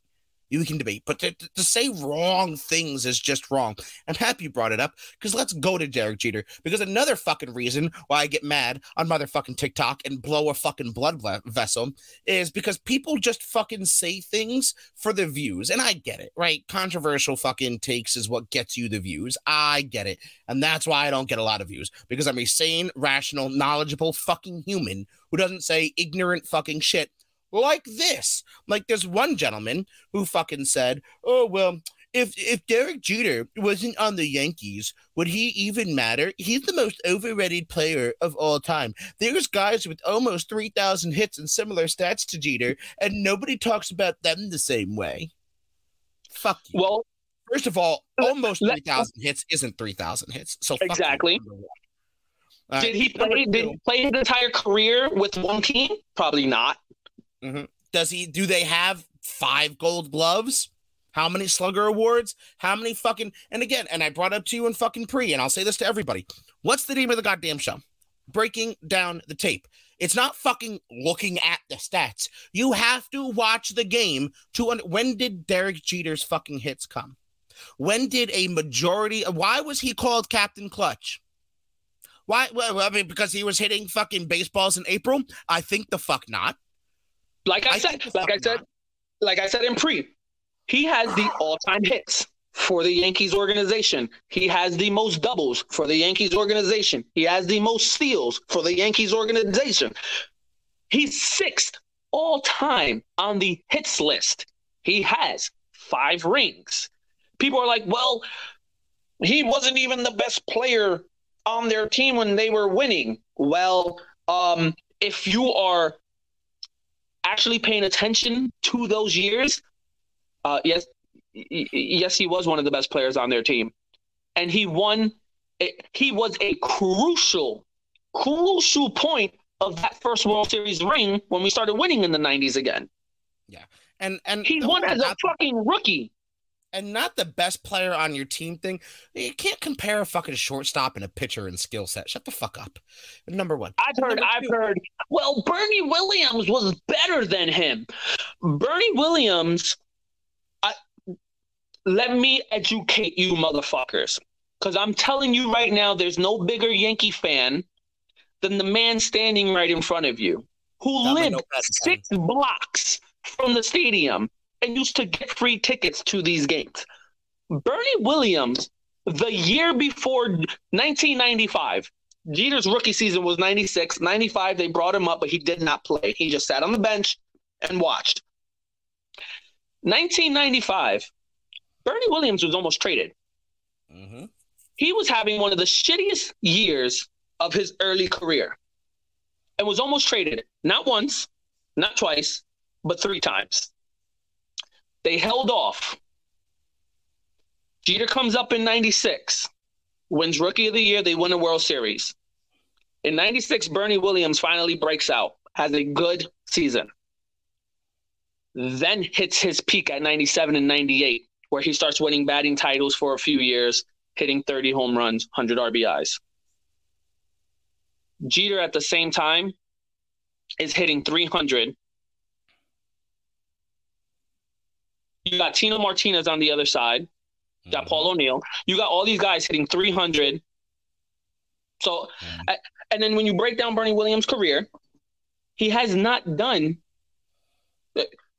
You can debate, but to, to say wrong things is just wrong. I'm happy you brought it up because let's go to Derek Jeter. Because another fucking reason why I get mad on motherfucking TikTok and blow a fucking blood vessel is because people just fucking say things for the views. And I get it, right? Controversial fucking takes is what gets you the views. I get it. And that's why I don't get a lot of views because I'm a sane, rational, knowledgeable fucking human who doesn't say ignorant fucking shit like this. Like there's one gentleman who fucking said, "Oh well, if if Derek Jeter wasn't on the Yankees, would he even matter? He's the most overrated player of all time. There's guys with almost 3,000 hits and similar stats to Jeter, and nobody talks about them the same way." Fuck you. Well, First of all, almost 3,000 hits isn't 3,000 hits. So Exactly. All did he play? Did he play his entire career with one team? Probably not. Mm-hmm. Does he? Do they have five Gold Gloves? How many Slugger Awards? How many fucking? And again, and I brought up to you in fucking pre, and I'll say this to everybody: What's the name of the goddamn show? Breaking down the tape. It's not fucking looking at the stats. You have to watch the game to. Un- when did Derek Jeter's fucking hits come? When did a majority? Why was he called Captain Clutch? Why? Well, I mean, because he was hitting fucking baseballs in April. I think the fuck not. Like I, I said, like I said, not. like I said in pre, he has the all-time hits for the Yankees organization. He has the most doubles for the Yankees organization. He has the most steals for the Yankees organization. He's sixth all time on the hits list. He has five rings. People are like, well, he wasn't even the best player on their team when they were winning. Well, um, if you are actually paying attention to those years, uh, yes, yes, he was one of the best players on their team, and he won. He was a crucial, crucial point of that first World Series ring when we started winning in the '90s again. Yeah, and and he won as a fucking rookie and not the best player on your team thing. You can't compare a fucking shortstop and a pitcher in skill set. Shut the fuck up. Number one. I've heard. I've heard. Well, Bernie Williams was better than him. Bernie Williams. I, let me educate you, motherfuckers, because I'm telling you right now, there's no bigger Yankee fan than the man standing right in front of you, who lived six blocks from the stadium and used to get free tickets to these games. Bernie Williams, the year before 1995, Jeter's rookie season was 96. 95, they brought him up, but he did not play. He just sat on the bench and watched. 1995, Bernie Williams was almost traded. Mm-hmm. He was having one of the shittiest years of his early career and was almost traded, not once, not twice, but three times. They held off. Jeter comes up in 96, wins Rookie of the Year. They win a World Series. In 96, Bernie Williams finally breaks out, has a good season. Then hits his peak at 97 and 98, where he starts winning batting titles for a few years, hitting 30 home runs, 100 RBIs. Jeter at the same time is hitting 300 You got Tino Martinez on the other side. You got mm-hmm. Paul O'Neill. You got all these guys hitting 300. So, mm-hmm. and then when you break down Bernie Williams' career, he has not done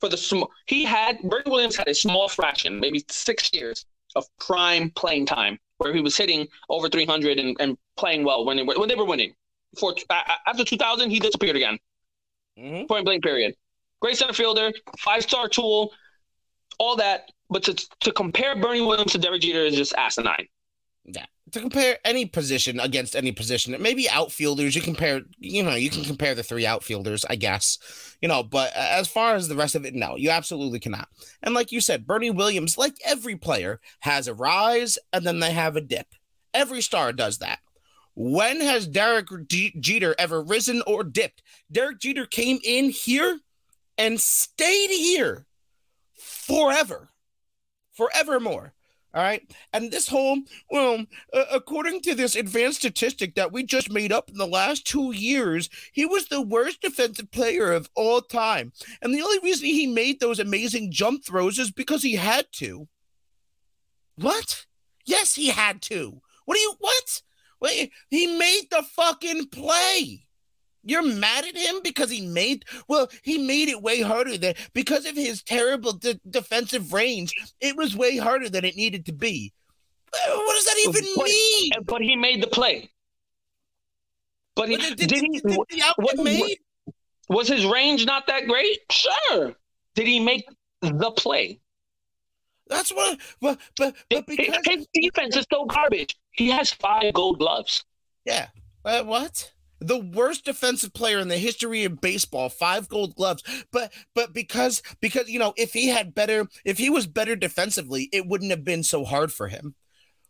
for the small. He had Bernie Williams had a small fraction, maybe six years of prime playing time, where he was hitting over 300 and, and playing well when they were, when they were winning. For after 2000, he disappeared again. Mm-hmm. Point blank period. Great center fielder, five star tool, all that, but to to compare Bernie Williams to Derek Jeter is just asinine. Yeah. To compare any position against any position, maybe outfielders, you compare, you know, you can compare the three outfielders, I guess, you know, but as far as the rest of it, no, you absolutely cannot. And like you said, Bernie Williams, like every player, has a rise and then they have a dip. Every star does that. When has Derek Jeter ever risen or dipped? Derek Jeter came in here and stayed here forever, forevermore. All right. And this whole, well, uh, according to this advanced statistic that we just made up in the last two years, he was the worst defensive player of all time. And the only reason he made those amazing jump throws is because he had to. What? Yes, he had to. What do you, what? Wait, he made the fucking play. You're mad at him because he made well, he made it way harder than because of his terrible de- defensive range. It was way harder than it needed to be. What does that even but, mean? But he made the play. But he did, did, did he did, did what, made? Was his range not that great? Sure. Did he make the play? That's what. But but, but because his defense is so garbage. He has five Gold Gloves. Yeah. Uh, what? The worst defensive player in the history of baseball, five gold gloves. But but because because you know, if he had better if he was better defensively, it wouldn't have been so hard for him.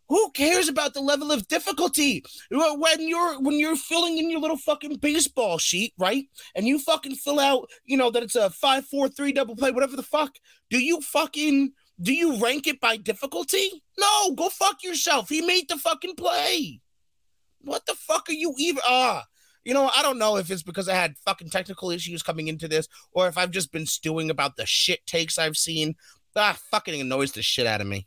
Who cares about the level of difficulty when you're when you're filling in your little fucking baseball sheet, right? And you fucking fill out, you know, that it's a five, four, three double play, whatever the fuck. Do you fucking do you rank it by difficulty? No, go fuck yourself. He made the fucking play. What the fuck are you even? Ah, you know, I don't know if it's because I had fucking technical issues coming into this or if I've just been stewing about the shit takes I've seen. Ah, fucking annoys the shit out of me.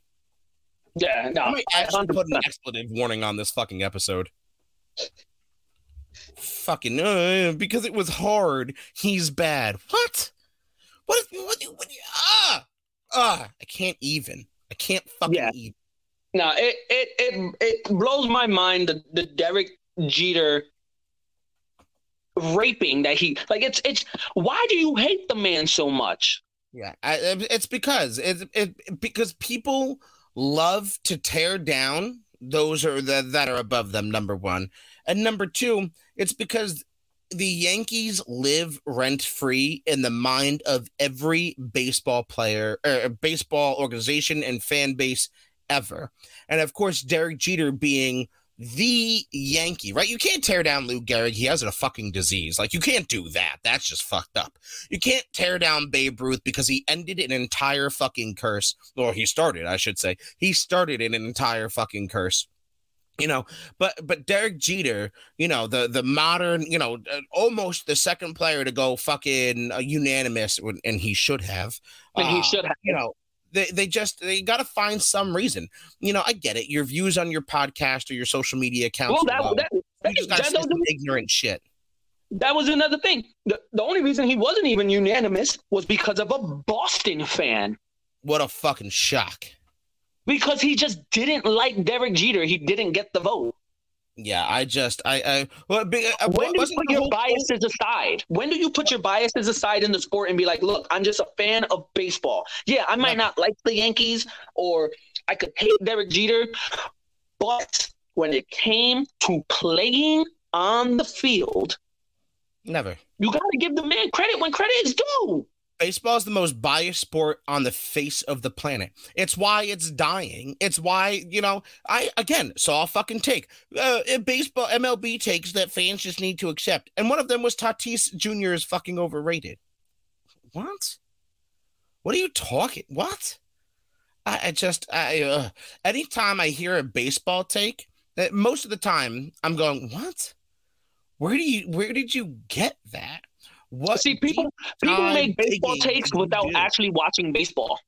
Yeah, no. I might actually put an expletive warning on this fucking episode. fucking uh, because it was hard. He's bad. What? What? What? what, what ah, ah! I can't even. I can't fucking yeah. even. No, it it it it blows my mind the the Derek Jeter raping that he like it's it's why do you hate the man so much yeah I, it's because it's it, because people love to tear down those are the, that are above them number one and number two It's because the Yankees live rent free in the mind of every baseball player, or baseball organization, and fan base ever. And of course, Derek Jeter being the Yankee, right? You can't tear down Lou Gehrig. He has a fucking disease. Like, you can't do that. That's just fucked up. You can't tear down Babe Ruth because he ended an entire fucking curse. Or he started, I should say. He started an entire fucking curse you know but but Derek Jeter you know the the modern you know uh, almost the second player to go fucking uh, unanimous and he should have and he uh, should have you know they, they just they got to find some reason. You know i get it your views on your podcast or your social media accounts well that, that, that, you just got ignorant shit. That was another thing. The, the only reason he wasn't even unanimous was because of a boston fan. What a fucking shock. Because he just didn't like Derek Jeter. He didn't get the vote. Yeah, I just I I well, uh, when do you put your biases aside? When do you put your biases aside in the sport and be like, look, I'm just a fan of baseball. Yeah, I might not like the Yankees or I could hate Derek Jeter, but when it came to playing on the field, never. You got to give the man credit when credit is due. Baseball is the most biased sport on the face of the planet. It's why it's dying. It's why, you know, I again saw a fucking take. Uh, baseball MLB takes that fans just need to accept. And one of them was Tatis Jr. is fucking overrated. What? What are you talking? What? I, I just, I, uh, anytime I hear a baseball take, that uh, most of the time I'm going, what? Where do you, where did you get that? What see people people make baseball takes without do? actually watching baseball.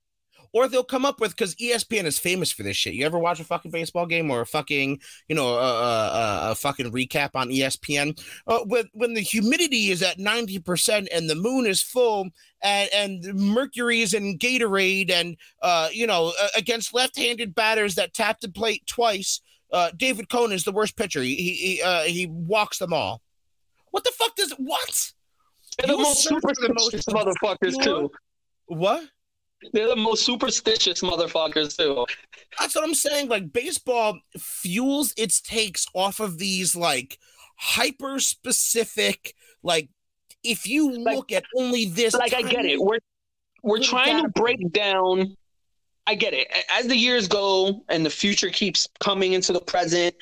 Or they'll come up with because ESPN is famous for this shit. You ever watch a fucking baseball game or a fucking you know a, a, a fucking recap on ESPN? Uh, when when the humidity is at ninety percent and the moon is full and and Mercury is in Gatorade and uh you know against left-handed batters that tap the plate twice. Uh, David Cone is the worst pitcher. He he uh, he walks them all. What the fuck does what? They're the most superstitious motherfuckers too. What? They're the most superstitious motherfuckers too. That's what I'm saying. Like baseball fuels its takes off of these like hyper specific, like if you look like, at only this like I get it. We're we're trying to break down I get it. As the years go and the future keeps coming into the present,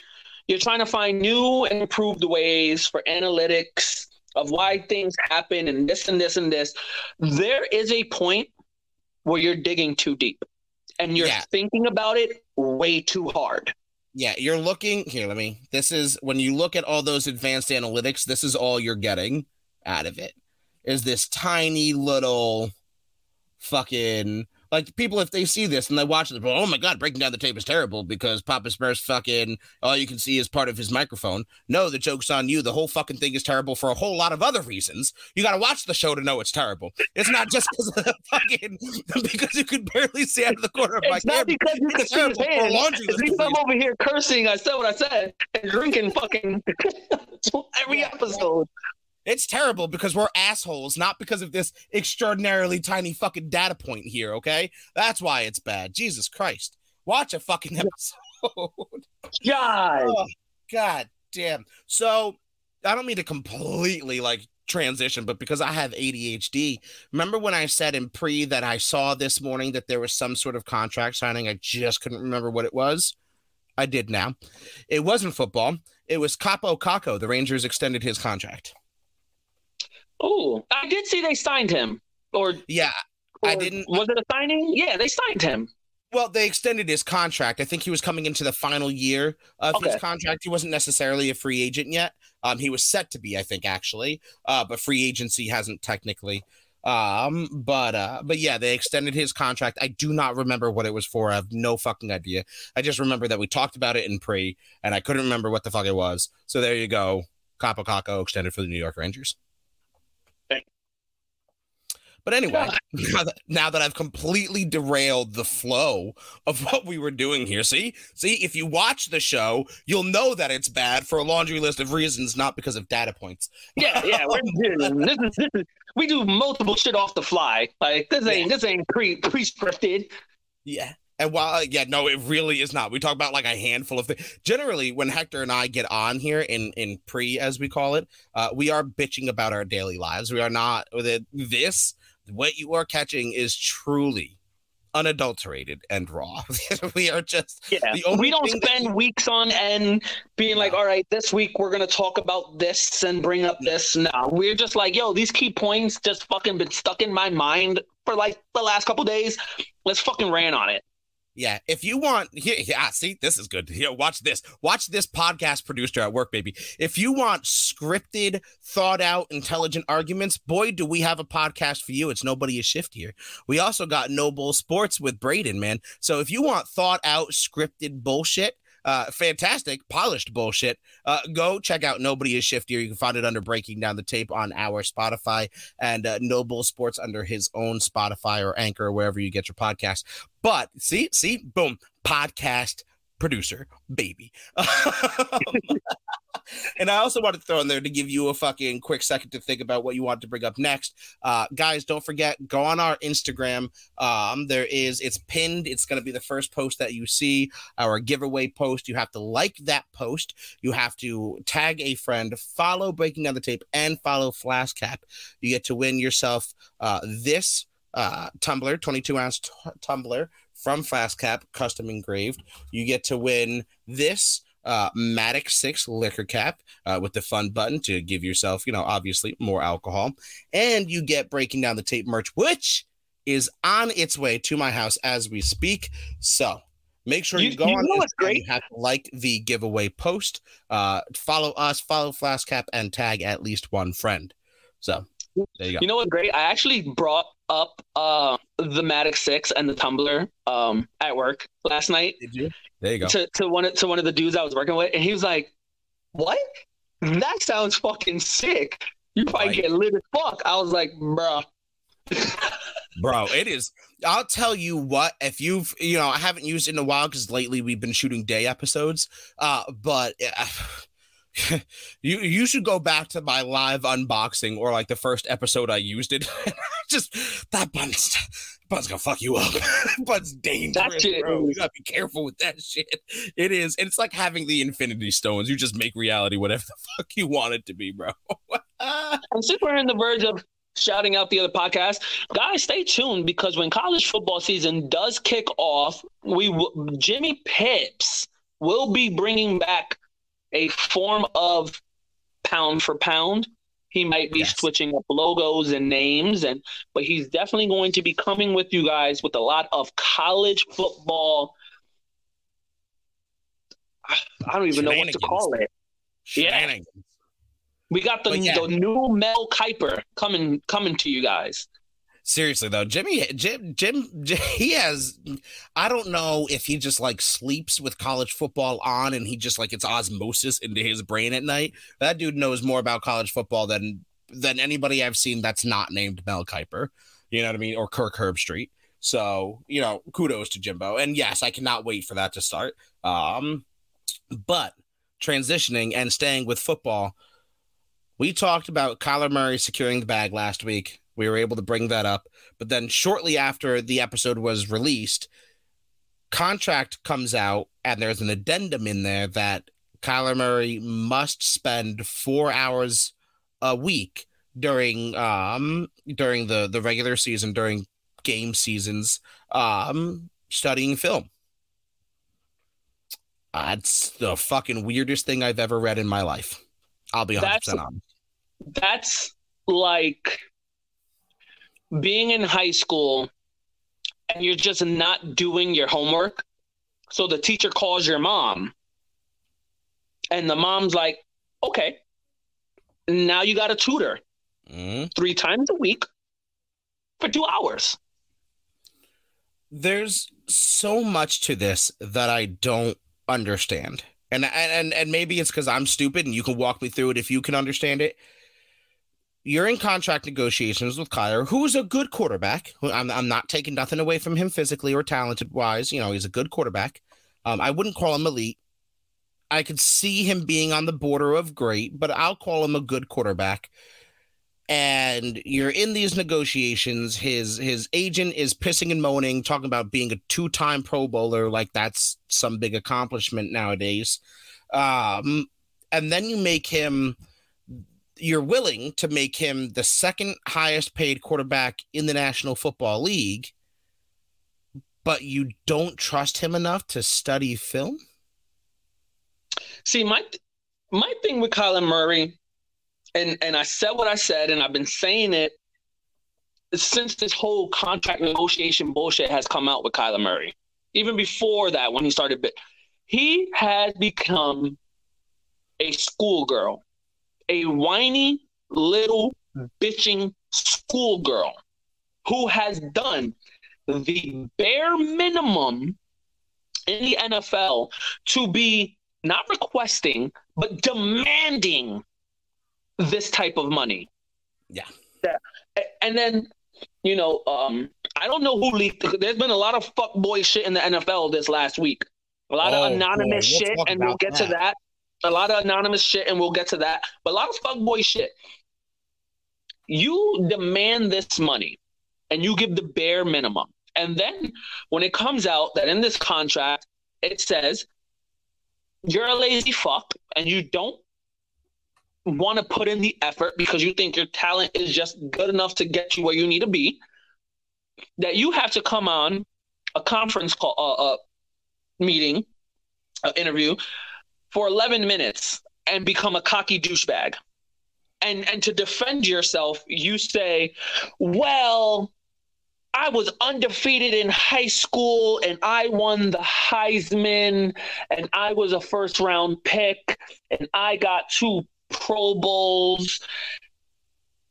you're trying to find new and improved ways for analytics of why things happen and this and this and this, there is a point where you're digging too deep and you're yeah. thinking about it way too hard. Yeah, you're looking here. Let me. This is when you look at all those advanced analytics, this is all you're getting out of it is this tiny little fucking like people if they see this and they watch it, oh my god, breaking down the tape is terrible because Papa Smurf's fucking all you can see is part of his microphone. No, the joke's on you. The whole fucking thing is terrible for a whole lot of other reasons. You got to watch the show to know it's terrible. It's not just because of the fucking because you can barely see out of the corner of my it's not because you can see his I'm over here cursing, I said what I said and drinking fucking every episode. It's terrible because we're assholes, not because of this extraordinarily tiny fucking data point here, okay? That's why it's bad. Jesus Christ. Watch a fucking episode. God. Oh, God damn. So I don't mean to completely like transition, but because I have ADHD, remember when I said in pre that I saw this morning that there was some sort of contract signing? I just couldn't remember what it was. I did now. It wasn't football. It was Kaapo Kakko. The Rangers extended his contract. Oh, I did see they signed him. Or yeah, or I didn't. Was it a signing? Yeah, they signed him. Well, they extended his contract. I think he was coming into the final year of okay. his contract. He wasn't necessarily a free agent yet. Um, he was set to be, I think, actually. Uh, but free agency hasn't technically. Um, but uh, but yeah, they extended his contract. I do not remember what it was for. I have no fucking idea. I just remember that we talked about it in pre, and I couldn't remember what the fuck it was. So there you go. Kakko extended for the New York Rangers. But anyway, now that, now that I've completely derailed the flow of what we were doing here, see, see, if you watch the show, you'll know that it's bad for a laundry list of reasons, not because of data points. Yeah, yeah, we're this is, this is we do multiple shit off the fly. Like this ain't yeah. this ain't pre pre scripted. Yeah, And while yeah, no, it really is not. We talk about like a handful of things. Generally, when Hector and I get on here in in pre, as we call it, uh, we are bitching about our daily lives. We are not with this. What you are catching is truly unadulterated and raw. Mm-hmm. we are just yeah. we don't spend that- weeks on end being like, all right, this week we're gonna talk about this and bring up this. No, we're just like, yo, these key points just fucking been stuck in my mind for like the last couple days. Let's fucking ran on it. Yeah, if you want, yeah, see, this is good. Here, watch this. Watch this podcast producer at work, baby. If you want scripted, thought out, intelligent arguments, boy, do we have a podcast for you. It's nobody is shift here. We also got Noble Sports with Braden, man. So if you want thought out, scripted bullshit, uh, fantastic, polished bullshit. Uh, go check out Nobody is Shiftier. You can find it under Breaking Down the Tape on our Spotify and uh, Noble Sports under his own Spotify or Anchor, or wherever you get your podcast. But see, see, boom, podcast producer, baby. and I also want to throw in there to give you a fucking quick second to think about what you want to bring up next. Uh, guys, don't forget, go on our Instagram. Um, there is, it's pinned. It's going to be the first post that you see, our giveaway post. You have to like that post. You have to tag a friend, follow Breaking Down the Tape, and follow Flask Cap. You get to win yourself uh, this uh, tumbler, 22 ounce t- tumbler from Flask Cap, custom engraved. You get to win this uh, Matic 6 liquor cap uh, with the fun button to give yourself, you know, obviously more alcohol. And you get breaking down the tape merch, which is on its way to my house as we speak. So make sure you, you go you on know great? You have to like the giveaway post, uh, follow us, follow Flask Cap, and tag at least one friend. So there you go. You know what's great? I actually brought up uh, the Matic Six and the tumbler um, at work last night. Did you? There you go. To, to one to one of the dudes I was working with, and he was like, "What? That sounds fucking sick. You probably right. get lit as fuck." I was like, "Bro." Bro, it is. I'll tell you what. If you've, you know, I haven't used it in a while because lately we've been shooting day episodes. Uh, but uh, you you should go back to my live unboxing or like the first episode I used it. Just that button's button's gonna fuck you up. button's dangerous, bro. You gotta be careful with that shit. It is. and It's like having the Infinity Stones. You just make reality whatever the fuck you want it to be, bro. I'm super on the verge of shouting out the other podcast. Guys, stay tuned because when college football season does kick off, we Jimmy Pips will be bringing back a form of pound for pound. He might be yes. switching up logos and names, and but he's definitely going to be coming with you guys with a lot of college football. I don't even know what to call it. Yeah. We got the, yeah. the new Mel Kiper coming coming to you guys seriously though, Jimmy Jim Jim he has I don't know if he just like sleeps with college football on and he just like it's osmosis into his brain at night. That dude knows more about college football than than anybody I've seen that's not named Mel Kiper. You know what I mean? Or Kirk Herbstreit. So, you know, kudos to Jimbo. And yes, I cannot wait for that to start. Um, but transitioning and staying with football, we talked about Kyler Murray securing the bag last week. We were able to bring that up. But then shortly after the episode was released, contract comes out and there's an addendum in there that Kyler Murray must spend four hours a week during um during the the regular season during game seasons um studying film. That's the fucking weirdest thing I've ever read in my life. I'll be 100% that's, honest. That's like being in high school and you're just not doing your homework. So the teacher calls your mom, and the mom's like, okay, now you got a tutor mm-hmm. three times a week for two hours. There's so much to this that I don't understand. And and and maybe it's because I'm stupid and you can walk me through it if you can understand it you're in contract negotiations with Kyler, who's a good quarterback. I'm, I'm not taking nothing away from him physically or talented wise. You know, he's a good quarterback. Um, I wouldn't call him elite. I could see him being on the border of great, but I'll call him a good quarterback. and you're in these negotiations. His his agent is pissing and moaning, talking about being a two time Pro Bowler, like that's some big accomplishment nowadays. Um, and then you make him. You're willing to make him the second highest paid quarterback in the National Football League, but you don't trust him enough to study film. See, my my thing with Kyler Murray and and I said what I said, and I've been saying it since this whole contract negotiation bullshit has come out with Kyler Murray. Even before that, when he started, he has become a schoolgirl, a whiny little bitching schoolgirl who has done the bare minimum in the NFL to be not requesting, but demanding this type of money. Yeah. And then, you know, um, I don't know who leaked. There's been a lot of fuck boy shit in the NFL this last week. A lot oh, of anonymous boy. shit, we'll and we'll get that. to that. A lot of anonymous shit, and we'll get to that. But a lot of fuck boy shit. You demand this money, and you give the bare minimum. And then when it comes out that in this contract it says you're a lazy fuck and you don't want to put in the effort because you think your talent is just good enough to get you where you need to be, that you have to come on a conference call, uh, uh, meeting, uh, interview for 11 minutes and become a cocky douchebag. And, and to defend yourself, you say, well, I was undefeated in high school and I won the Heisman and I was a first round pick and I got two Pro Bowls.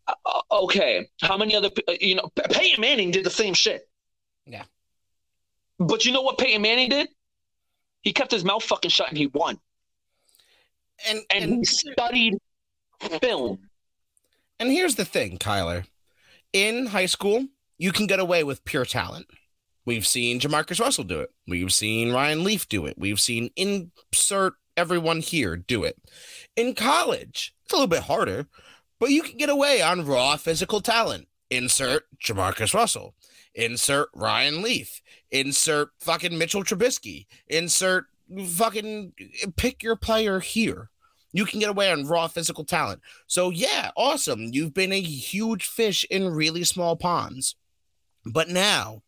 Uh, okay, how many other uh, you know? Peyton Manning did the same shit. Yeah. But you know what Peyton Manning did? He kept his mouth fucking shut and he won. And and, and he studied film. And here's the thing, Kyler. In high school, you can get away with pure talent. We've seen Jamarcus Russell do it. We've seen Ryan Leaf do it. We've seen insert everyone here do it. In college, it's a little bit harder, but you can get away on raw physical talent. Insert Jamarcus Russell. Insert Ryan Leaf. Insert fucking Mitchell Trubisky. Insert fucking pick your player here. You can get away on raw physical talent. So, yeah, awesome. You've been a huge fish in really small ponds. But now,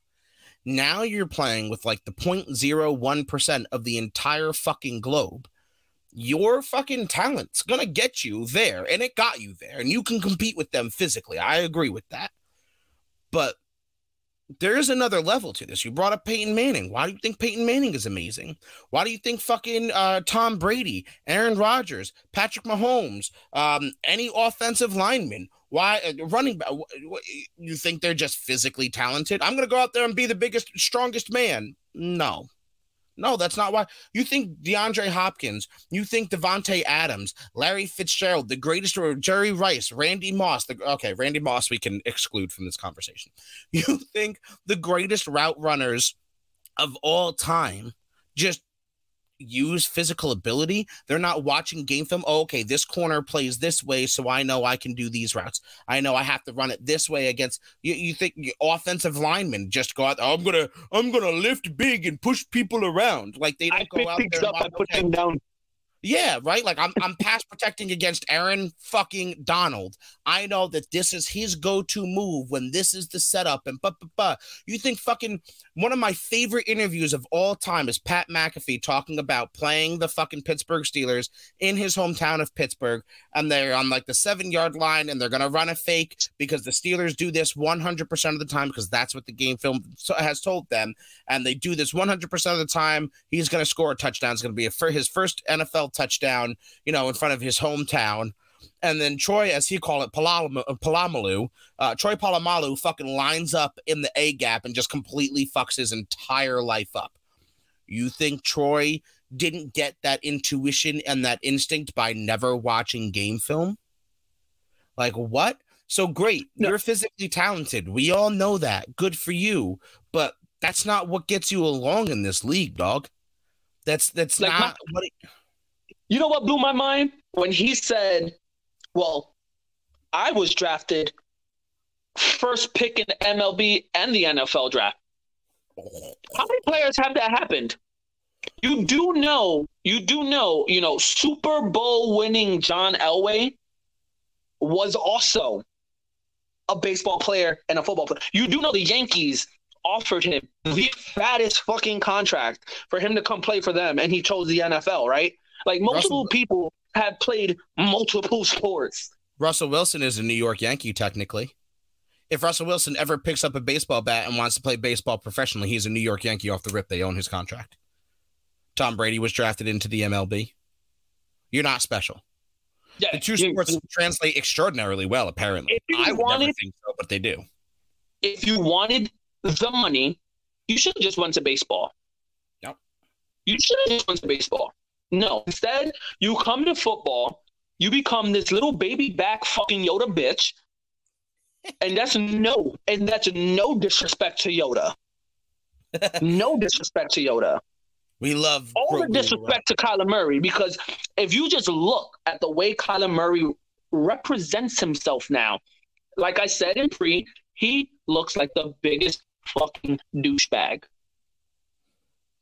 now you're playing with like the 0.01% of the entire fucking globe your fucking talent's gonna get you there, and it got you there, and you can compete with them physically. I agree with that. But there's another level to this. You brought up Peyton Manning. Why do you think Peyton Manning is amazing? Why do you think fucking uh, Tom Brady, Aaron Rodgers, Patrick Mahomes, um, any offensive lineman? Why uh, running back? You think they're just physically talented? I'm gonna go out there and be the biggest, strongest man. No, no, that's not why. You think DeAndre Hopkins, you think Davante Adams, Larry Fitzgerald, the greatest, Jerry Rice, Randy Moss. The, okay, Randy Moss we can exclude from this conversation. You think the greatest route runners of all time just use physical ability. They're not watching game film. Oh, okay, this corner plays this way, so I know I can do these routes. I know I have to run it this way against you. You think offensive linemen just go out? I'm gonna I'm gonna lift big and push people around like they don't I go out there. Up, I put them down. Yeah, right. Like I'm, I'm pass protecting against Aaron fucking Donald. I know that this is his go-to move when this is the setup. And but but but you think fucking one of my favorite interviews of all time is Pat McAfee talking about playing the fucking Pittsburgh Steelers in his hometown of Pittsburgh, and they're on like the seven yard line, and they're gonna run a fake because the Steelers do this 100 percent of the time because that's what the game film has told them, and they do this 100 percent of the time. He's gonna score a touchdown. It's gonna be a, for his first NFL touchdown, you know, in front of his hometown. And then Troy, as he called it, Polamalu, uh, Troy Polamalu fucking lines up in the A gap and just completely fucks his entire life up. You think Troy didn't get that intuition and that instinct by never watching game film? Like, what? So great. No. You're physically talented. We all know that. Good for you. But that's not what gets you along in this league, dog. That's that's like not my, what it, you know what blew my mind? When he said, Well, I was drafted first pick in the MLB and the NFL draft. How many players have that happened? You do know, you do know, you know, Super Bowl winning John Elway was also a baseball player and a football player. You do know the Yankees offered him the fattest fucking contract for him to come play for them, and he chose the NFL, right? Like multiple Russell, people have played multiple sports. Russell Wilson is a New York Yankee, technically. If Russell Wilson ever picks up a baseball bat and wants to play baseball professionally, he's a New York Yankee off the rip. They own his contract. Tom Brady was drafted into the MLB. You're not special. Yeah, the two sports you, translate extraordinarily well, apparently. I wanted, never think so, but they do. If you wanted the money, you should have just went to baseball. Yep. You should have just went to baseball. No. Instead, you come to football, you become this little baby back fucking Yoda bitch. And that's no, and that's no disrespect to Yoda. no disrespect to Yoda. We love all the disrespect to Kyler Murray because if you just look at the way Kyler Murray represents himself now, like I said in pre, he looks like the biggest fucking douchebag.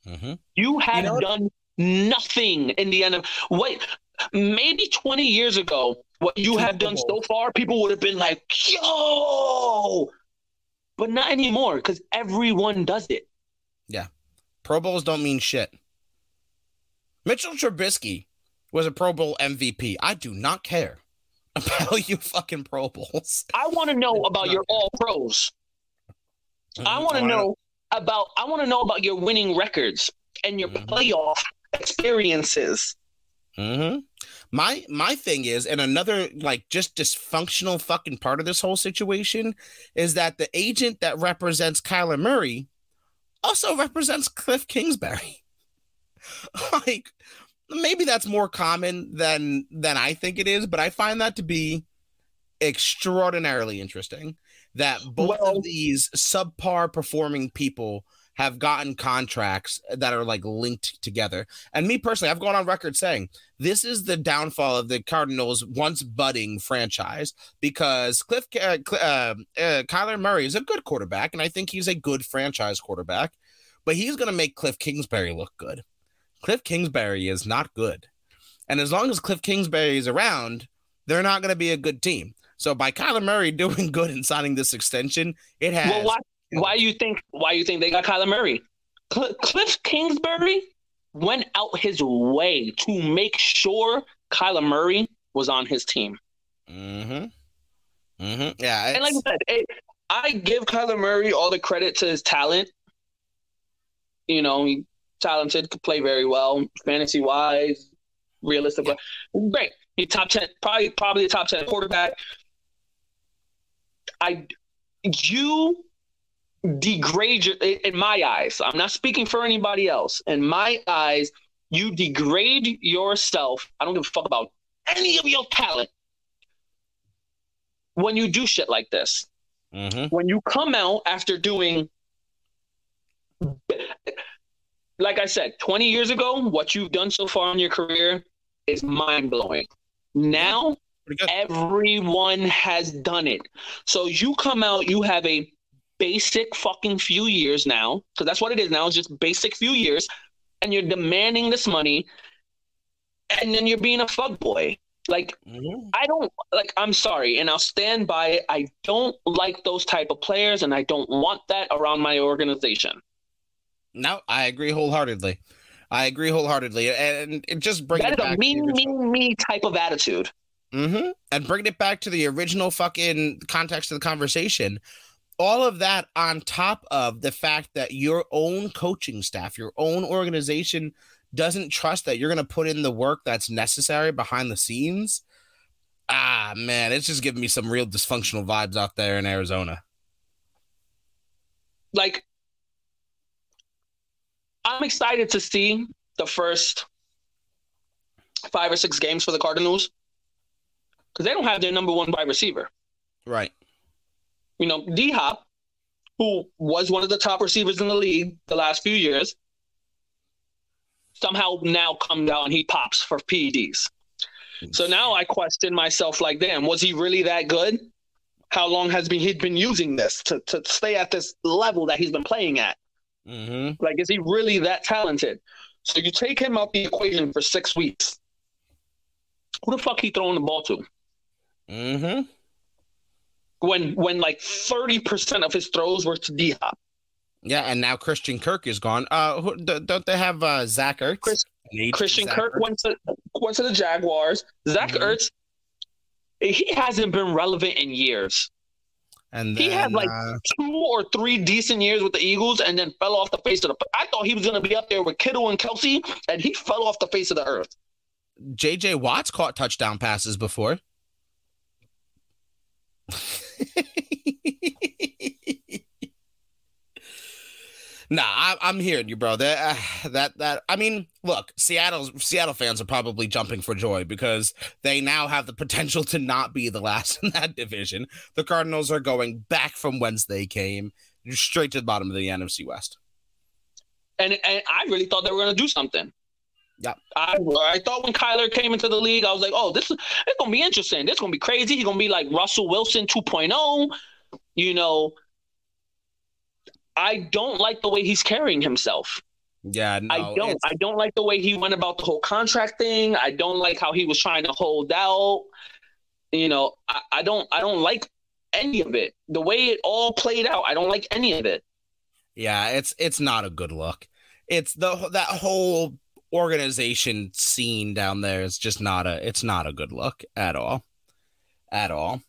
Mm-hmm. You have you know done nothing in the end of wait, maybe 20 years ago, what you have done so far, people would have been like, yo, but not anymore because everyone does it. Yeah. Pro Bowls don't mean shit. Mitchell Trubisky was a Pro Bowl MVP. I do not care about you fucking Pro Bowls. I want to know about your All Pros. Mm-hmm. I want to know about. I want to know about your winning records and your mm-hmm. playoff experiences. Hmm. My my thing is, and another like just dysfunctional fucking part of this whole situation is that the agent that represents Kyler Murray also represents Cliff Kingsbury. like maybe that's more common than than I think it is, but I find that to be extraordinarily interesting that both well, of these subpar performing people have gotten contracts that are like linked together. And me personally, I've gone on record saying this is the downfall of the Cardinals' once budding franchise because Cliff uh, uh, uh, Kyler Murray is a good quarterback, and I think he's a good franchise quarterback, but he's going to make Cliff Kingsbury look good. Cliff Kingsbury is not good. And as long as Cliff Kingsbury is around, they're not going to be a good team. So by Kyler Murray doing good and signing this extension, it has well, why, you think why you think they got Kyler Murray? Cl- Cliff Kingsbury went out his way to make sure Kyler Murray was on his team. Mm-hmm. Mm-hmm. Yeah. And like I said, it, I give Kyler Murray all the credit to his talent. You know, he talented, could play very well, fantasy wise, realistic. Yeah. Great. He top ten, probably probably a top ten quarterback. I you degrade your, in my eyes. I'm not speaking for anybody else. In my eyes, you degrade yourself. I don't give a fuck about any of your talent when you do shit like this. Mm-hmm. When you come out after doing, like I said, 20 years ago, what you've done so far in your career is mind blowing. Now, everyone has done it. So you come out, you have a basic fucking few years now, because that's what it is now, it's just basic few years, and you're demanding this money, and then you're being a fuck boy. Like mm-hmm. I don't like I'm sorry and I'll stand by it. I don't like those type of players and I don't want that around my organization. No, I agree wholeheartedly. I agree wholeheartedly, and it just brings that is a me, me, me type of attitude. Mm-hmm. And bringing it back to the original fucking context of the conversation, all of that on top of the fact that your own coaching staff, your own organization doesn't trust that you're going to put in the work that's necessary behind the scenes. Ah, man, it's just giving me some real dysfunctional vibes out there in Arizona. Like, I'm excited to see the first five or six games for the Cardinals because they don't have their number one wide receiver. Right you know, D Hop, who was one of the top receivers in the league the last few years, somehow now come down, he pops for PEDs. So now I question myself like, damn, was he really that good? How long has been he been using this to, to stay at this level that he's been playing at? Mm-hmm. Like, is he really that talented? So you take him out the equation for six weeks. Who the fuck he throwing the ball to? Mm-hmm. When when like thirty percent of his throws were to D Hop. Yeah, and now Christian Kirk is gone. Uh, who, don't they have uh, Zach Ertz? Chris, Christian Zach Kirk Ertz? went to went to the Jaguars. Zach Mhm. Ertz, he hasn't been relevant in years. and he had, like, uh, Two or three decent years with the Eagles, and then fell off the face of the. I thought he was going to be up there with Kittle and Kelce, and he fell off the face of the earth. J.J. Watts caught touchdown passes before. nah, I, I'm hearing you, bro. That uh, that that. I mean, look, Seattle's Seattle fans are probably jumping for joy because they now have the potential to not be the last in that division. The Cardinals are going back from whence they came, straight to the bottom of the NFC West. And, and I really thought they were going to do something. Yeah. I, I thought when Kyler came into the league, I was like, oh, this is it's gonna be interesting. This is gonna be crazy. He's gonna be like Russell Wilson 2.0. You know, I don't like the way he's carrying himself. Yeah, no, I don't. it's- I don't like the way he went about the whole contract thing. I don't like how he was trying to hold out. You know, I, I don't. I don't like any of it. The way it all played out, I don't like any of it. Yeah, it's it's not a good look. It's the that whole organization scene down there is just not a it's not a good look at all. At all.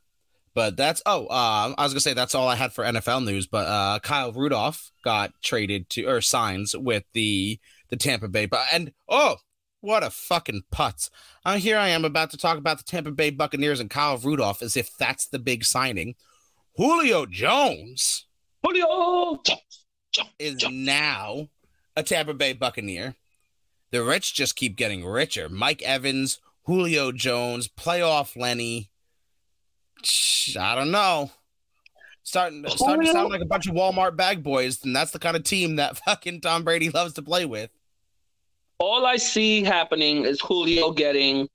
But that's oh, uh, I was gonna say that's all I had for NFL news. But uh, Kyle Rudolph got traded to or signs with the the Tampa Bay. But and oh, what a fucking putz! Uh, here I am about to talk about the Tampa Bay Buccaneers and Kyle Rudolph as if that's the big signing. Julio Jones Julio, Jones, jump, is jump. now a Tampa Bay Buccaneer. The rich just keep getting richer. Mike Evans, Julio Jones, playoff Lenny. I don't know. Starting, starting to sound like a bunch of Walmart bag boys, and that's the kind of team that fucking Tom Brady loves to play with. all I see happening is Julio getting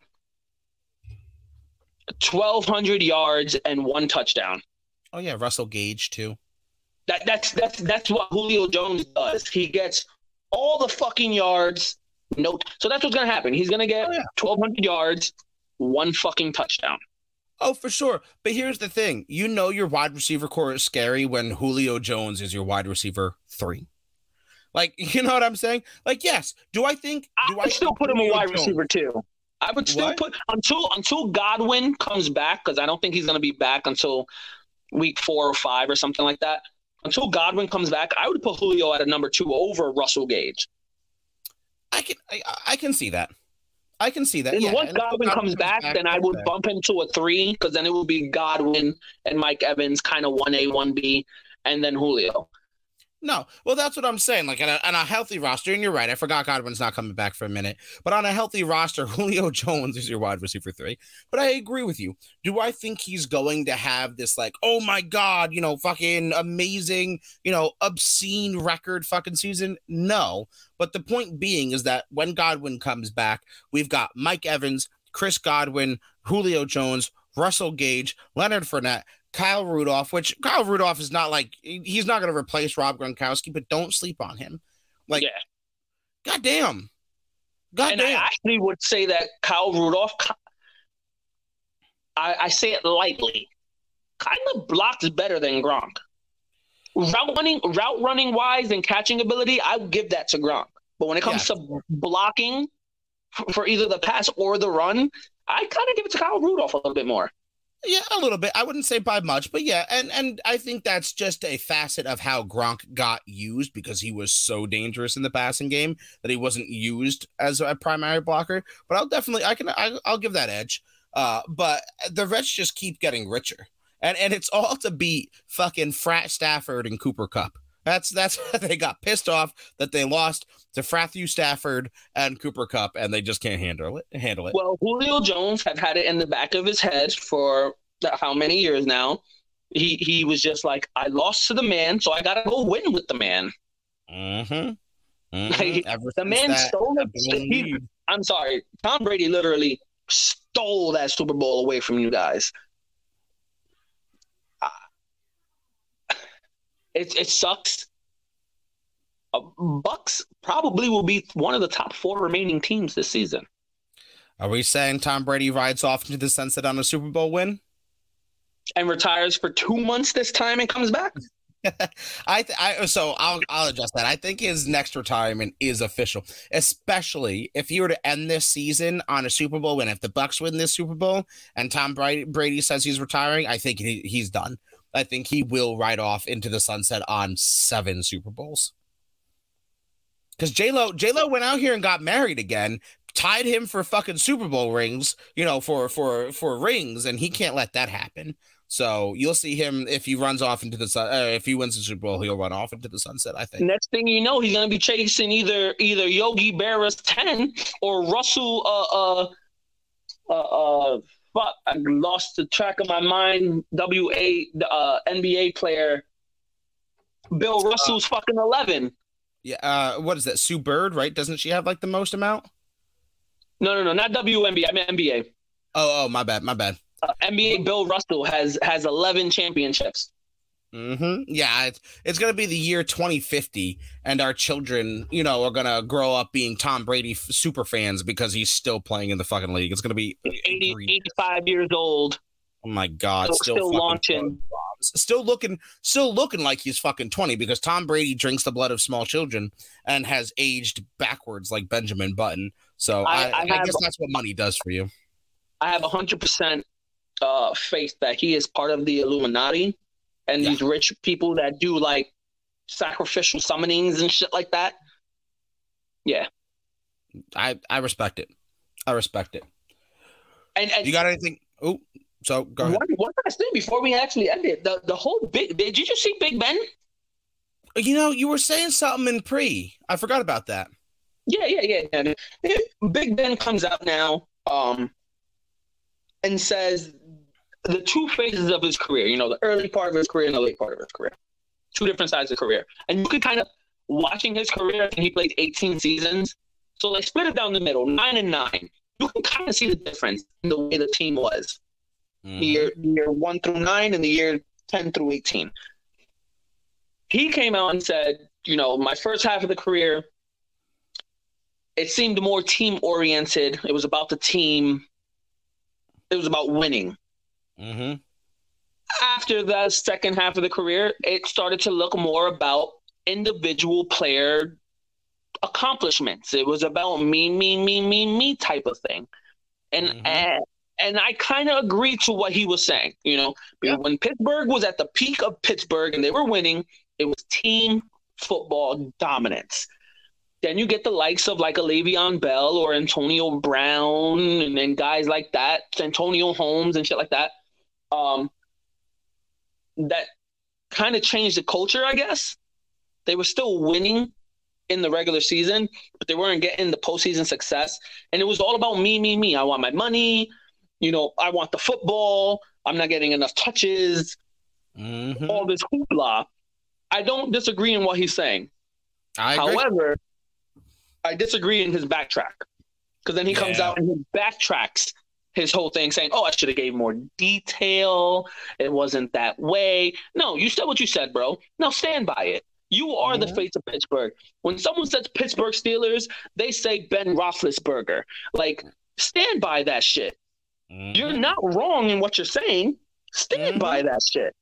1,200 yards and one touchdown. Oh yeah, Russell Gage too. That that's that's that's what Julio Jones does. He gets all the fucking yards. No, so that's what's gonna happen. He's gonna get Oh, yeah. 1,200 yards, one fucking touchdown. Oh, for sure. But here's the thing: you know your wide receiver core is scary when Julio Jones is your wide receiver three. Like, you know what I'm saying? Like, yes. Do I think? I Do I still put him a wide Jones- receiver too. I would still What? put until until Godwin comes back because I don't think he's gonna be back until week four or five or something like that. Until Godwin comes back, I would put Julio at a number two over Russell Gage. I can I, I can see that. I can see that. And yeah, once and if Godwin comes back, then I would okay. bump him to a three because then it would be Godwin and Mike Evans, kind of one A, one B, and then Julio. No, well, that's what I'm saying. Like on a, on a healthy roster, and you're right. I forgot Godwin's not coming back for a minute, but on a healthy roster, Julio Jones is your wide receiver three. But I agree with you. Do I think he's going to have this like, oh my god, you know, fucking amazing, you know, obscene record fucking season? No. But the point being is that when Godwin comes back, we've got Mike Evans, Chris Godwin, Julio Jones, Russell Gage, Leonard Fournette, Kyle Rudolph, which Kyle Rudolph is not like he's not going to replace Rob Gronkowski, but don't sleep on him. Like, Yeah. goddamn, And I actually would say that Kyle Rudolph, I, I say it lightly, kind of blocks better than Gronk. Route running, route running wise and catching ability, I would give that to Gronk. But when it comes to blocking for either the pass or the run, I kind of give it to Kyle Rudolph a little bit more. Yeah, a little bit. I wouldn't say by much, but yeah, and and I think that's just a facet of how Gronk got used because he was so dangerous in the passing game that he wasn't used as a primary blocker. But I'll definitely, I can, I, I'll give that edge. Uh, but the Reds just keep getting richer, and and it's all to beat fucking Frat Stafford and Cooper Kupp. That's that's they got pissed off that they lost to Frathu Stafford and Cooper Kupp, and they just can't handle it. Handle it. Well, Julio Jones have had it in the back of his head for how many years now? He he was just like, I lost to the man, so I gotta go win with the man. Mm-hmm. Like, The man stole that it. blown He- lead. I'm sorry, Tom Brady literally stole that Super Bowl away from you guys. it it sucks. Uh, Bucks probably will be one of the top four remaining teams this season. Are we saying Tom Brady rides off into the sunset on a Super Bowl win? And retires for two months this time and comes back? I, th- I so I'll I'll adjust that. I think his next retirement is official, especially if he were to end this season on a Super Bowl win. If the Bucks win this Super Bowl and Tom Brady, Brady says he's retiring, I think he, he's done. I think he will ride off into the sunset on seven Super Bowls. Because J Lo J Lo went out here and got married again, tied him for fucking Super Bowl rings, you know, for for for rings, and he can't let that happen. So you'll see him if he runs off into the sun. Uh, if he wins the Super Bowl, he'll run off into the sunset. I think. Next thing you know, he's gonna be chasing either either Yogi Berra's ten or Russell. Uh, uh, uh, uh fuck, I lost the track of my mind. W A uh, NBA player Bill Russell's uh, fucking eleven. Yeah, uh, what is that? Sue Bird, right? Doesn't she have like the most amount? No, no, no, not WNBA. I mean NBA. Oh, oh, my bad, my bad. Uh, NBA Bill Russell has has eleven championships. Mm-hmm. Yeah, it's, it's going to be the year 2050, and our children, you know, are going to grow up being Tom Brady f- super fans because he's still playing in the fucking league. It's going to be 80, 85 years old. Oh my god, still, still launching, still looking, still looking like he's fucking 20 because Tom Brady drinks the blood of small children and has aged backwards like Benjamin Button. So I, I, I, I guess that's what money does for you. I have hundred percent uh, faith that he is part of the Illuminati and yeah. these rich people that do like sacrificial summonings and shit like that. Yeah. I I respect it. I respect it. And, and you got anything? Oh, so go ahead. One, one last thing before we actually end it. The the whole big did you just see Big Ben? You know, you were saying something in pre. I forgot about that. Yeah, yeah, yeah. Big Ben comes out now, um, and says the two phases of his career, you know, the early part of his career and the late part of his career. Two different sides of career. And you could kind of watching his career and he played 18 seasons. So they split it down the middle, nine and nine. You can kind of see the difference in the way the team was. Mm-hmm. Year year one through nine and the year 10 through 18. He came out and said, you know, my first half of the career, it seemed more team oriented. It was about the team. It was about winning. Mm-hmm. After the second half of the career, it started to look more about individual player accomplishments. It was about me, me, me, me, me type of thing. And mm-hmm. And, I kind of agree to what he was saying. You know, yeah. when Pittsburgh was at the peak of Pittsburgh and they were winning, it was team football dominance. Then you get the likes of like a Le'Veon Bell or Antonio Brown and, and guys like that, Antonio Holmes and shit like that um, that kind of changed the culture, I guess. They were still winning in the regular season, but they weren't getting the postseason success. And it was all about me, me, me. I want my money. You know, I want the football. I'm not getting enough touches. Mm-hmm. All this hoopla. I don't disagree in what he's saying. I However, I disagree in his backtrack because then he yeah. comes out and he backtracks his whole thing saying, "Oh, I should have gave more detail. It wasn't that way." No, you said what you said, bro. Now stand by it. You are mm-hmm. the face of Pittsburgh. When someone says Pittsburgh Steelers, they say Ben Roethlisberger. Like, stand by that shit. Mm-hmm. You're not wrong in what you're saying. Stand mm-hmm. by that shit.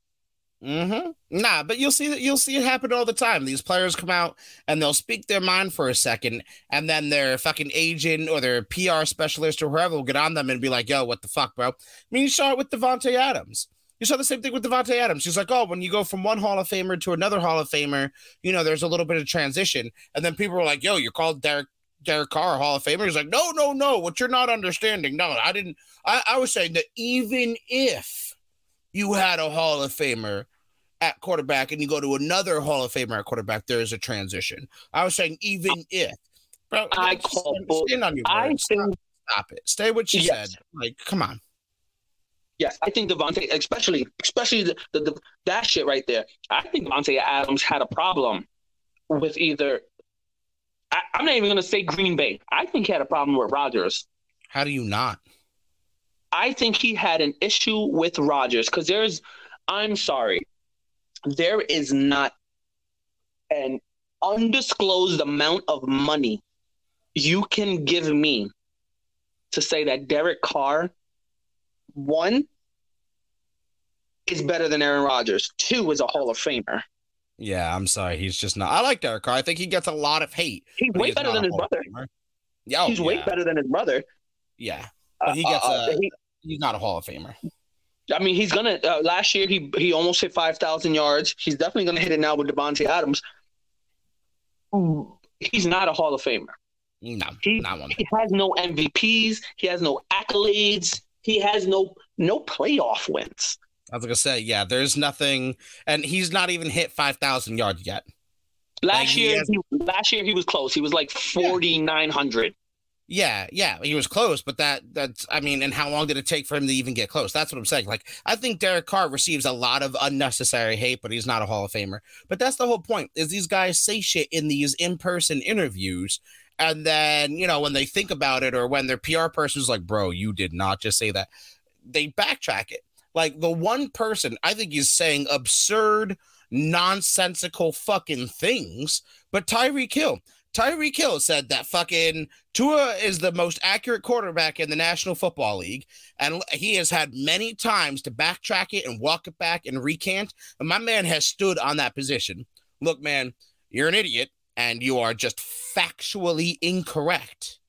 Mm-hmm. Nah, but you'll see that you'll see it happen all the time. These players come out and they'll speak their mind for a second, and then their fucking agent or their PR specialist or whoever will get on them and be like, "Yo, what the fuck, bro?" I mean, you saw it with Davante Adams. You saw the same thing with Davante Adams. He's like, "Oh, when you go from one Hall of Famer to another Hall of Famer, you know, there's a little bit of transition." And then people were like, "Yo, you're called Derek Derek Carr Hall of Famer." He's like, "No, no, no. What you're not understanding? No, I didn't. I, I was saying that even if." you had a Hall of Famer at quarterback and you go to another Hall of Famer at quarterback, there is a transition. I was saying, even if, bro, I call stand, on your I think, stop, stop, it. Stay what you yes. said. Like, come on. Yes, I think Davante, especially especially the, the, the, that shit right there. I think Davante Adams had a problem with either. I, I'm not even going to say Green Bay. I think he had a problem with Rodgers. How do you not? I think he had an issue with Rodgers because there's, I'm sorry, there is not an undisclosed amount of money you can give me to say that Derek Carr, one, is better than Aaron Rodgers, two is a Hall of Famer. Yeah, I'm sorry. He's just not. I like Derek Carr. I think he gets a lot of hate. He's way better than his brother. Yeah, oh, he's yeah. way better than his brother. Yeah, but he gets uh, a. He, he's not a Hall of Famer. I mean, he's gonna. Uh, last year, he he almost hit five thousand yards. He's definitely gonna hit it now with Davante Adams. He's not a Hall of Famer. No, he, not one. He has no MVPs. He has no accolades. He has no no playoff wins. I was gonna say, yeah, there's nothing, and he's not even hit five thousand yards yet. Last like year, he has, he, last year he was close. He was like forty nine hundred. Yeah, yeah, he was close, but that that's I mean, and how long did it take for him to even get close? That's what I'm saying. Like, I think Derek Carr receives a lot of unnecessary hate, but he's not a Hall of Famer. But that's the whole point: is these guys say shit in these in person interviews, and then you know when they think about it, or when their PR person's like, "Bro, you did not just say that," they backtrack it. Like the one person I think is saying absurd, nonsensical fucking things, but Tyreek Hill. Tyreek Hill said that fucking Tua is the most accurate quarterback in the National Football League, and he has had many times to backtrack it and walk it back and recant. And my man has stood on that position. Look, man, you're an idiot, and you are just factually incorrect.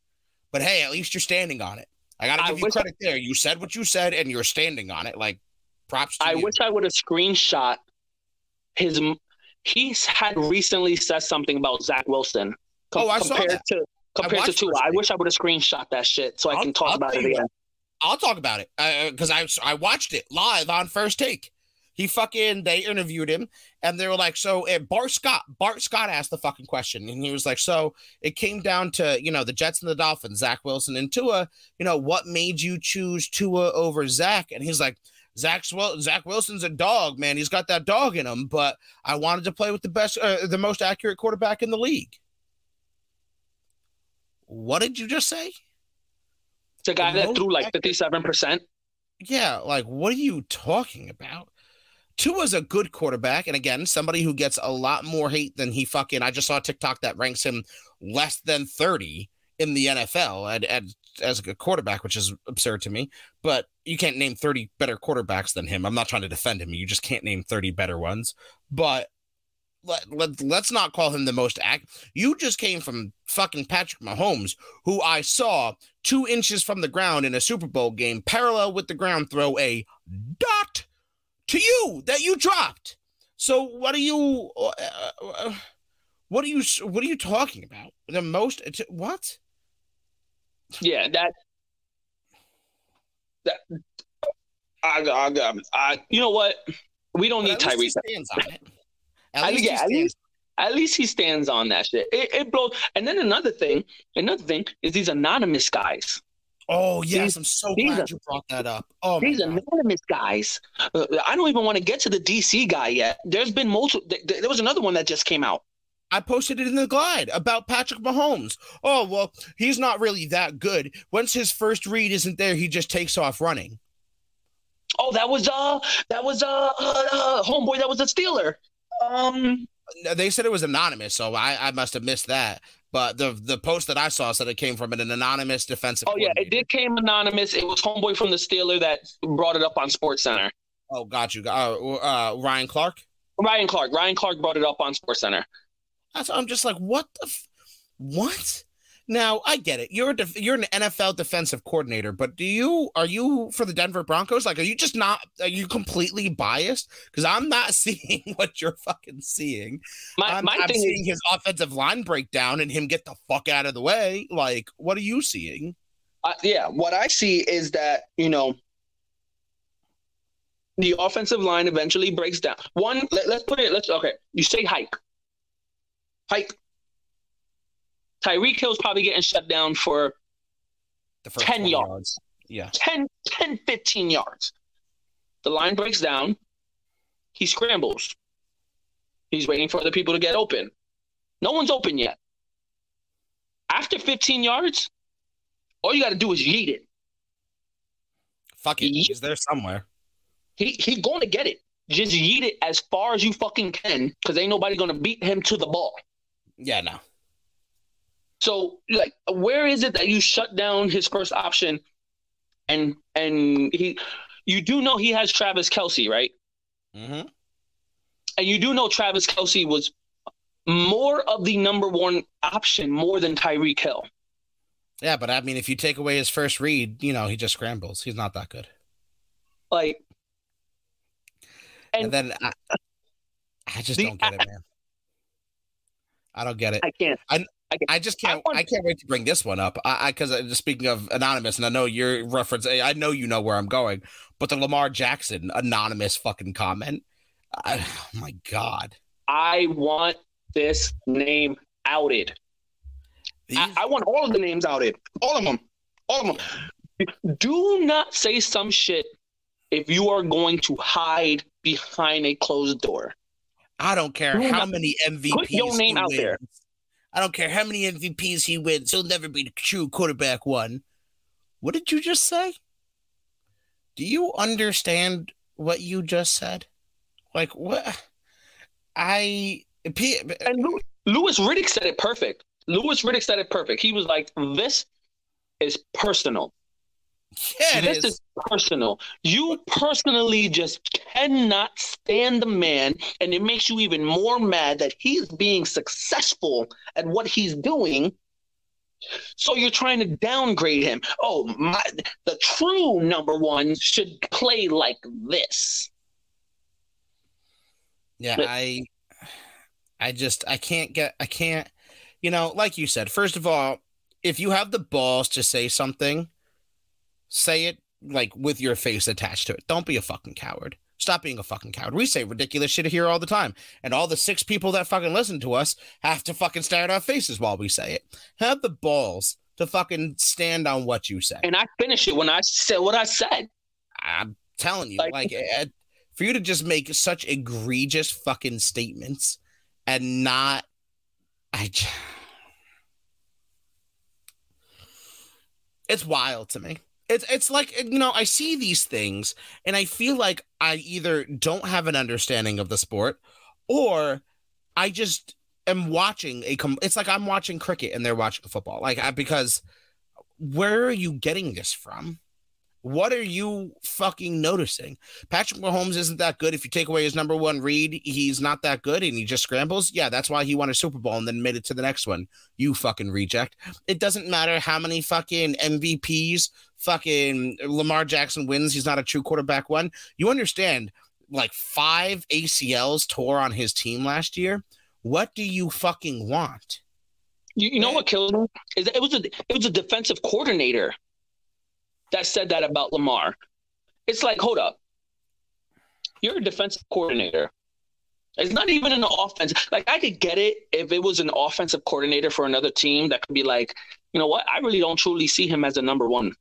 But hey, at least you're standing on it. I gotta give I you credit I, there. You said what you said, and you're standing on it. Like props. I you. wish I would have screenshot his. He's had recently said something about Zach Wilson Com- oh, I compared saw that. to compared to Tua. I wish I would have screenshot that shit so I can talk I'll about it again. I'll talk about it because uh, I I watched it live on First Take. He fucking they interviewed him and they were like, so Bart Scott Bart Scott asked the fucking question and he was like, so it came down to you know the Jets and the Dolphins, Zach Wilson and Tua. You know what made you choose Tua over Zach? And he's like. Zach, Zach Wilson's a dog, man. He's got that dog in him, but I wanted to play with the best, uh, the most accurate quarterback in the league. What did you just say? It's a guy that threw like fifty-seven percent. Yeah, like what are you talking about? Tua's a good quarterback, and again, somebody who gets a lot more hate than he fucking. I just saw a TikTok that ranks him less than thirty in the NFL and as a quarterback, which is absurd to me. But you can't name 30 better quarterbacks than him. I'm not trying to defend him. You just can't name 30 better ones. But let, let, let's not call him the most act. You just came from fucking Patrick Mahomes, who I saw two inches from the ground in a Super Bowl game, parallel with the ground, throw a dot to you that you dropped. So what are you? Uh, uh, what are you? What are you talking about? The most? What? Yeah, that. That. I, I, I, you know what? We don't need Tyrese. Stands on it. At, least, yeah, at least, at least he stands on that shit. It, it blows. And then another thing, another thing is these anonymous guys. Oh yes, these, I'm so glad are, you brought that up. Oh, these anonymous guys. Uh, I don't even want to get to the DC guy yet. There's been multiple. Th- there was another one that just came out. I posted it in the glide about Patrick Mahomes. Oh well, he's not really that good. Once his first read isn't there, he just takes off running. Oh, that was uh, that was uh, uh, uh homeboy. That was a Steeler. Um, they said it was anonymous, so I, I must have missed that. But the the post that I saw said it came from an anonymous defensive. Oh yeah, it did came anonymous. It was homeboy from the Steeler that brought it up on Sports Center. Oh, got you. Uh, uh, Ryan Clark. Ryan Clark. Ryan Clark brought it up on Sports Center. I'm just like, what the, f- what? Now I get it. You're a def- you're an NFL defensive coordinator, but do you are you for the Denver Broncos? Like, are you just not? Are you completely biased? Because I'm not seeing what you're fucking seeing. My, I'm, my I'm thing seeing is, his offensive line breakdown and him get the fuck out of the way. Like, what are you seeing? Uh, yeah, what I see is that you know the offensive line eventually breaks down. One, let, us put it. Let's okay. You say hike, hike Tyreek Hill's probably getting shut down for the 10 yards. yards. Yeah. 10, 10, 15 yards. The line breaks down. He scrambles. He's waiting for other people to get open. No one's open yet. After 15 yards, all you got to do is yeet it. fuck it. He's there somewhere. He he going to get it. Just yeet it as far as you fucking can, because ain't nobody gonna beat him to the ball. Yeah, no. So like, where is it that you shut down his first option, and and he, you do know he has Travis Kelce, right? Mm-hmm. And you do know Travis Kelce was more of the number one option more than Tyreek Hill. Yeah, but I mean, if you take away his first read, you know, he just scrambles. He's not that good. Like, and, and then I, I just the, don't get it, man. I don't get it. I can't. I, I, I just can't. I, I, can't wait to bring this one up. I because uh, speaking of anonymous, and I know your reference. I know you know where I'm going, but the Lamar Jackson anonymous fucking comment. I, oh my god. I want this name outed. I, I, want all of the names outed. All of them. All of them. Do not say some shit if you are going to hide behind a closed door. I don't care how many MVPs. Put your name out wins. there. I don't care how many MVPs he wins. He'll never be the true quarterback one. What did you just say? Do you understand what you just said? Like what? I and Louis Riddick said it perfect. Louis Riddick said it perfect. He was like, "This is personal. Yeah, this is. is personal. You personally just cannot stand the man, and it makes you even more mad that he's being successful at what he's doing." So you're trying to downgrade him. Oh, my, the true number one should play like this. Yeah, but, I I just I can't get I can't you know, like you said, first of all, if you have the balls to say something, say it like with your face attached to it. Don't be a fucking coward. Stop being a fucking coward. We say ridiculous shit here all the time. And all the six people that fucking listen to us have to fucking stare at our faces while we say it. Have the balls to fucking stand on what you say. And I finish it when I said what I said. I'm telling you, like, like eh, for you to just make such egregious fucking statements and not I it's wild to me. It's it's like you know I see these things and I feel like I either don't have an understanding of the sport or I just am watching a com- it's like I'm watching cricket and they're watching football like I, because where are you getting this from? What are you fucking noticing? Patrick Mahomes isn't that good. If you take away his number one read, he's not that good and he just scrambles. Yeah, that's why he won a Super Bowl and then made it to the next one. You fucking reject. It doesn't matter how many fucking MVPs fucking Lamar Jackson wins. He's not a true quarterback one. You understand, like five ACLs tore on his team last year. What do you fucking want? You, you know what killed him? It was a it was a defensive coordinator that said that about Lamar. It's like, hold up. You're a defensive coordinator. It's not even an offense. Like I could get it if it was an offensive coordinator for another team that could be like, you know what? I really don't truly see him as a number one.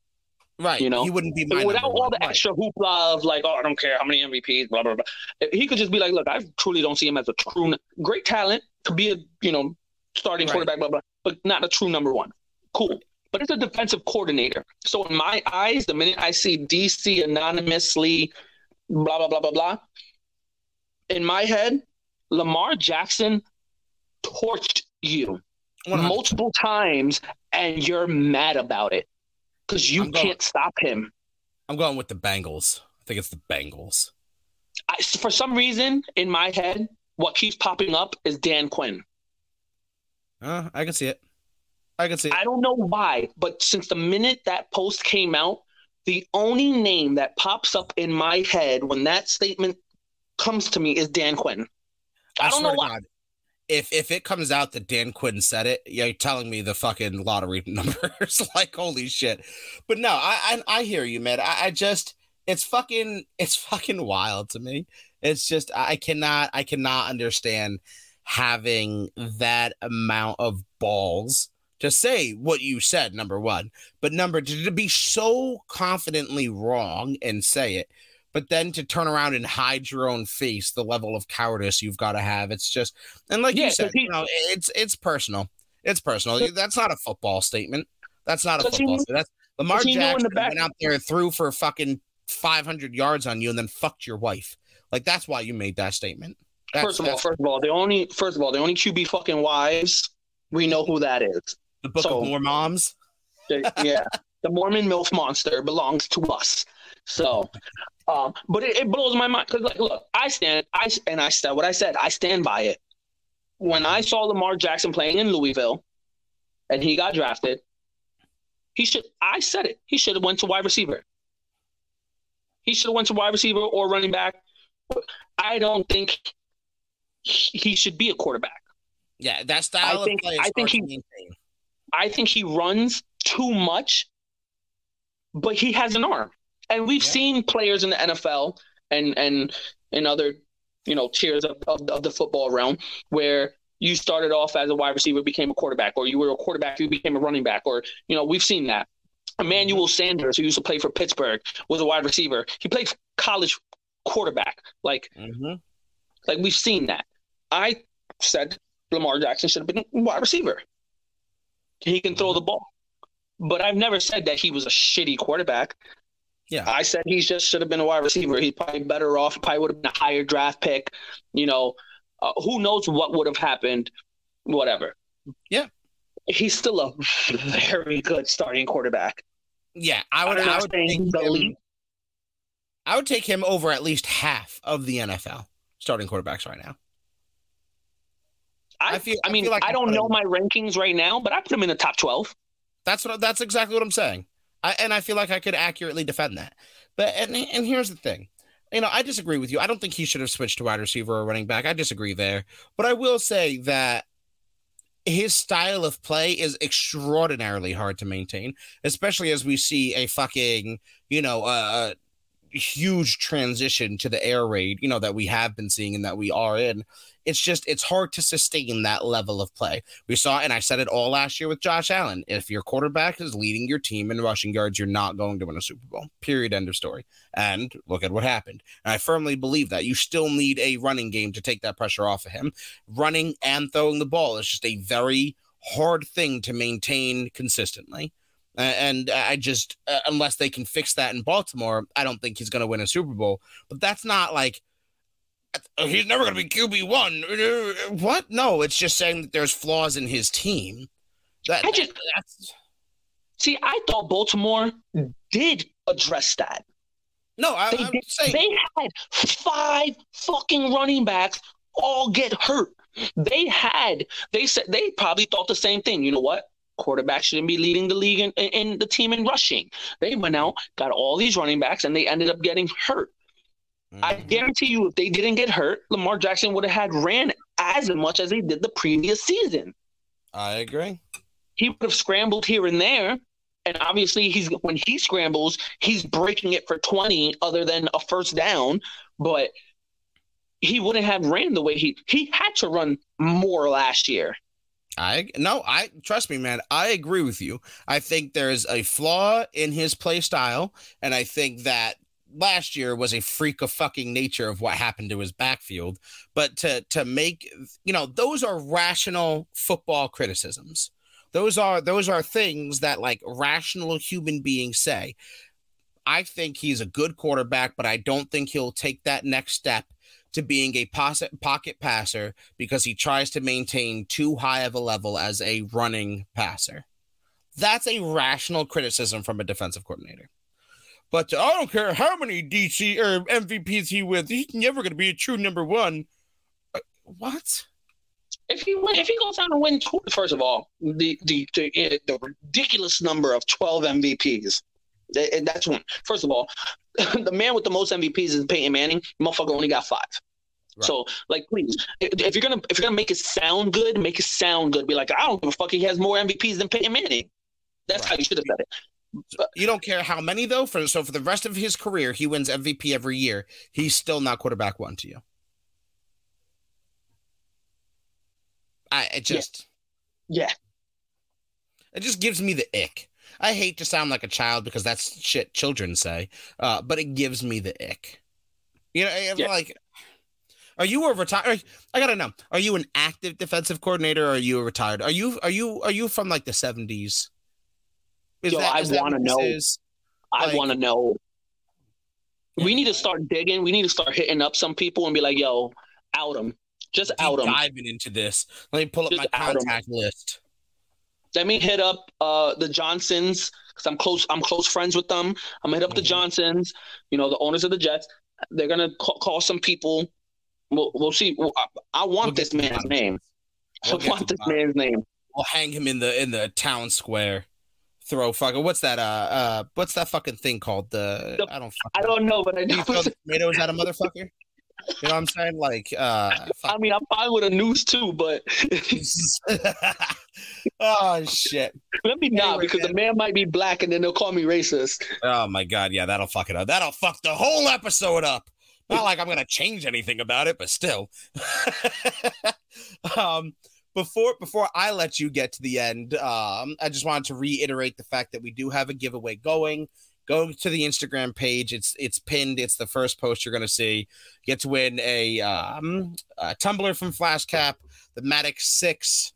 Right. You know, he wouldn't be without all one. the right. extra hoopla of like, oh, I don't care how many MVPs, blah blah blah. He could just be like, look, I truly don't see him as a true great talent to be a you know starting right. quarterback, blah blah, but not a true number one. Cool but it's a defensive coordinator. So in my eyes, the minute I see DC anonymously, blah blah blah blah blah, in my head, Lamar Jackson torched you 100%. multiple times, and you're mad about it because you going, can't stop him. I'm going with the Bengals. I think it's the Bengals. I, for some reason, in my head, what keeps popping up is Dan Quinn. Uh, I can see it. I can see. It. I don't know why, but since the minute that post came out, the only name that pops up in my head when that statement comes to me is Dan Quinn. I, I don't know why. God, if if it comes out that Dan Quinn said it, you're telling me the fucking lottery numbers. like holy shit. But no, I I, I hear you, man. I, I just it's fucking it's fucking wild to me. It's just I cannot I cannot understand having that amount of balls to say what you said, number one, but number two, to be so confidently wrong and say it, but then to turn around and hide your own face, the level of cowardice you've got to have. It's just, and like yeah, you said, he, you know, it's it's personal. It's personal. That's not a football statement. That's not a football. He, statement. That's Lamar Jackson went out there threw for fucking 500 yards on you and then fucked your wife. Like that's why you made that statement. That's, first of all, first of all, the only first of all, the only QB fucking wives, we know who that is. The Book so, of More Moms. yeah, the Mormon MILF monster belongs to us. So, um, but it, it blows my mind because, like, look, I stand, I and I said what I said. I stand by it. When I saw Lamar Jackson playing in Louisville, and he got drafted, he should. I said it. He should have went to wide receiver. He should have went to wide receiver or running back. I don't think he should be a quarterback. Yeah, that style I think, I think he. I think he runs too much, but he has an arm, and we've yeah. seen players in the NFL and and in other you know tiers of, of, of the football realm where you started off as a wide receiver, became a quarterback, or you were a quarterback, you became a running back, or you know we've seen that. Emmanuel Sanders, who used to play for Pittsburgh, was a wide receiver. He played college quarterback. Like, mm-hmm. like we've seen that. I said Lamar Jackson should have been wide receiver. He can throw the ball, but I've never said that he was a shitty quarterback. Yeah, I said he just should have been a wide receiver. He's probably better off. Probably would have been a higher draft pick. You know, uh, who knows what would have happened? Whatever. Yeah, he's still a very good starting quarterback. Yeah, I would. I would take him, I would take him over at least half of the NFL starting quarterbacks right now. I, I feel. I mean, I, like I don't know my rankings right now, but I put him in the top twelve. That's what. That's exactly what I'm saying. I, and I feel like I could accurately defend that. But and and here's the thing. You know, I disagree with you. I don't think he should have switched to wide receiver or running back. I disagree there. But I will say that his style of play is extraordinarily hard to maintain, especially as we see a fucking, you know, uh, huge transition to the air raid, you know, that we have been seeing and that we are in it's just it's hard to sustain that level of play. We saw, and I said it all last year with Josh Allen. If your quarterback is leading your team in rushing yards, you're not going to win a Super Bowl. Period. End of story. And look at what happened. And I firmly believe that you still need a running game to take that pressure off of him. Running and throwing the ball is just a very hard thing to maintain consistently. And I just, uh, unless they can fix that in Baltimore, I don't think he's going to win a Super Bowl. But that's not like Oh, he's never going to be QB one. What? No, it's just saying that there's flaws in his team. That, I just that's... see. I thought Baltimore did address that. No, I, they, am saying they had five fucking running backs all get hurt. They had. They said they probably thought the same thing. You know what? Quarterback shouldn't be leading the league in, in the team in rushing. They went out, got all these running backs, and they ended up getting hurt. Mm-hmm. I guarantee you, if they didn't get hurt, Lamar Jackson would have had ran as much as he did the previous season. I agree. He would have scrambled here and there, and obviously, he's when he scrambles, he's breaking it for twenty, other than a first down. But he wouldn't have ran the way he he had to run more last year. I no, I trust me, man. I agree with you. I think there's a flaw in his play style, and I think that last year was a freak of fucking nature of what happened to his backfield. But to to make you know those are rational football criticisms. Those are those are things that like rational human beings say. I think he's a good quarterback, but I don't think he'll take that next step to being a pocket passer because he tries to maintain too high of a level as a running passer. That's a rational criticism from a defensive coordinator. But I don't care how many DC or MVPs he wins, he's never going to be a true number one. Uh, what? If he win, if he goes down and win, first of all, the the the, eh, the ridiculous number of twelve MVPs. And that's one. First of all, the man with the most MVPs is Peyton Manning. Motherfucker only got five. Right. So, like, please, if you're gonna if you're gonna make it sound good, make it sound good. Be like, I don't give a fuck. He has more MVPs than Peyton Manning. That's right. how you should have said it. You don't care how many though. For so for the rest of his career, he wins MVP every year. He's still not quarterback one to you. I it just yeah. yeah. It just gives me the ick. I hate to sound like a child because that's shit children say, uh, but it gives me the ick. You know, yeah. like, are you a retired? I gotta know. Are you an active defensive coordinator? or Are you a retired? Are you are you are you from like the seventies? Is Yo, that, I want to know. Is, I like, want to know. We need to start digging. We need to start hitting up some people and be like, "Yo, out them, just out them." diving into this. Let me pull up Just my contact list. Let me hit up uh the Johnsons because I'm close. I'm close friends with them. I'm gonna hit up the Mhm. Johnsons. You know, the owners of the Jets. They're gonna call, call some people. We'll, we'll see. Well, I, I want We'll this man's name. We'll I want this man's name. We'll hang him in the in the town square. Throw fucking what's that? Uh, uh, what's that fucking thing called? The The- I don't. I don't know, but I Do know. you throw the tomatoes at a motherfucker? You know what I'm saying? Like, uh, fuck. I mean, I'm fine with a noose too, but oh shit! let me not Anyway, because the man might be black and then they'll call me racist. Oh my god, yeah, that'll fuck it up. That'll fuck the whole episode up. Not like I'm gonna change anything about it, but still. um, before before I let you get to the end, um, I just wanted to reiterate the fact that we do have a giveaway going. Go to the Instagram page. It's it's pinned. It's the first post you're gonna see. Get to win a um a tumbler from Flash Cap, the Matic Six.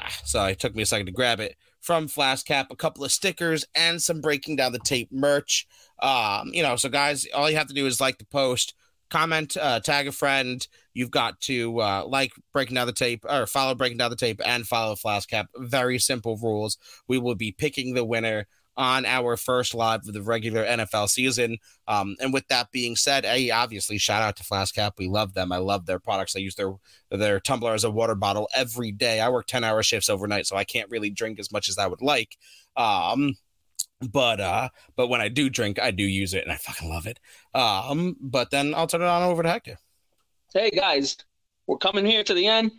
Ah, sorry, it took me a second to grab it from Flash Cap, a couple of stickers, and some breaking down the tape merch. Um, you know, so guys, all you have to do is like the post, comment, uh, tag a friend. You've got to uh, like breaking down the tape or follow breaking down the tape and follow Flash Cap. Very simple rules. We will be picking the winner on our first live of the regular NFL season. Um, and with that being said, hey, obviously, shout out to Flash Cap. We love them. I love their products. I use their their tumbler as a water bottle every day. I work 10 hour shifts overnight, so I can't really drink as much as I would like. Um, but uh, but when I do drink, I do use it and I fucking love it. Um, but then I'll turn it on over to Hector. Hey guys, we're coming here to the end.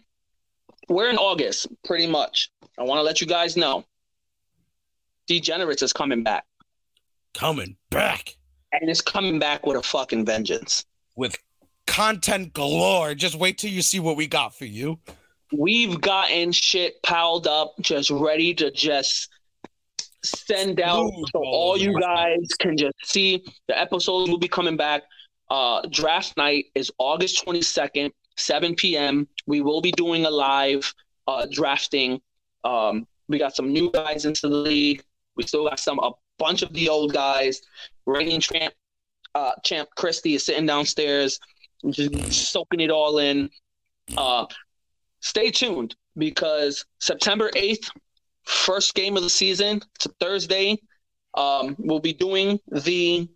We're in August, pretty much. I want to let you guys know. Degenerates is coming back. Coming back And it's coming back with a fucking vengeance. with content galore. Just wait till you see what we got for you. We've gotten shit piled up, just ready to just send out so all you guys can just see. The episodes will be coming back. Uh, draft night is August 22nd, 7 p.m. We will be doing a live uh, drafting. Um, we got some new guys into the league. We still got some a bunch of the old guys. Reigning champ, uh, champ Christie is sitting downstairs, just soaking it all in. Uh, stay tuned because September 8th, first game of the season, it's a Thursday. Um, we'll be doing the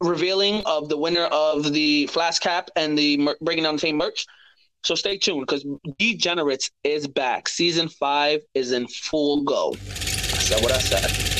revealing of the winner of the Flash Cap and the mer- Breaking Down the Tape merch. So stay tuned because Degenerates is back. Season five is in full go. I said what I said.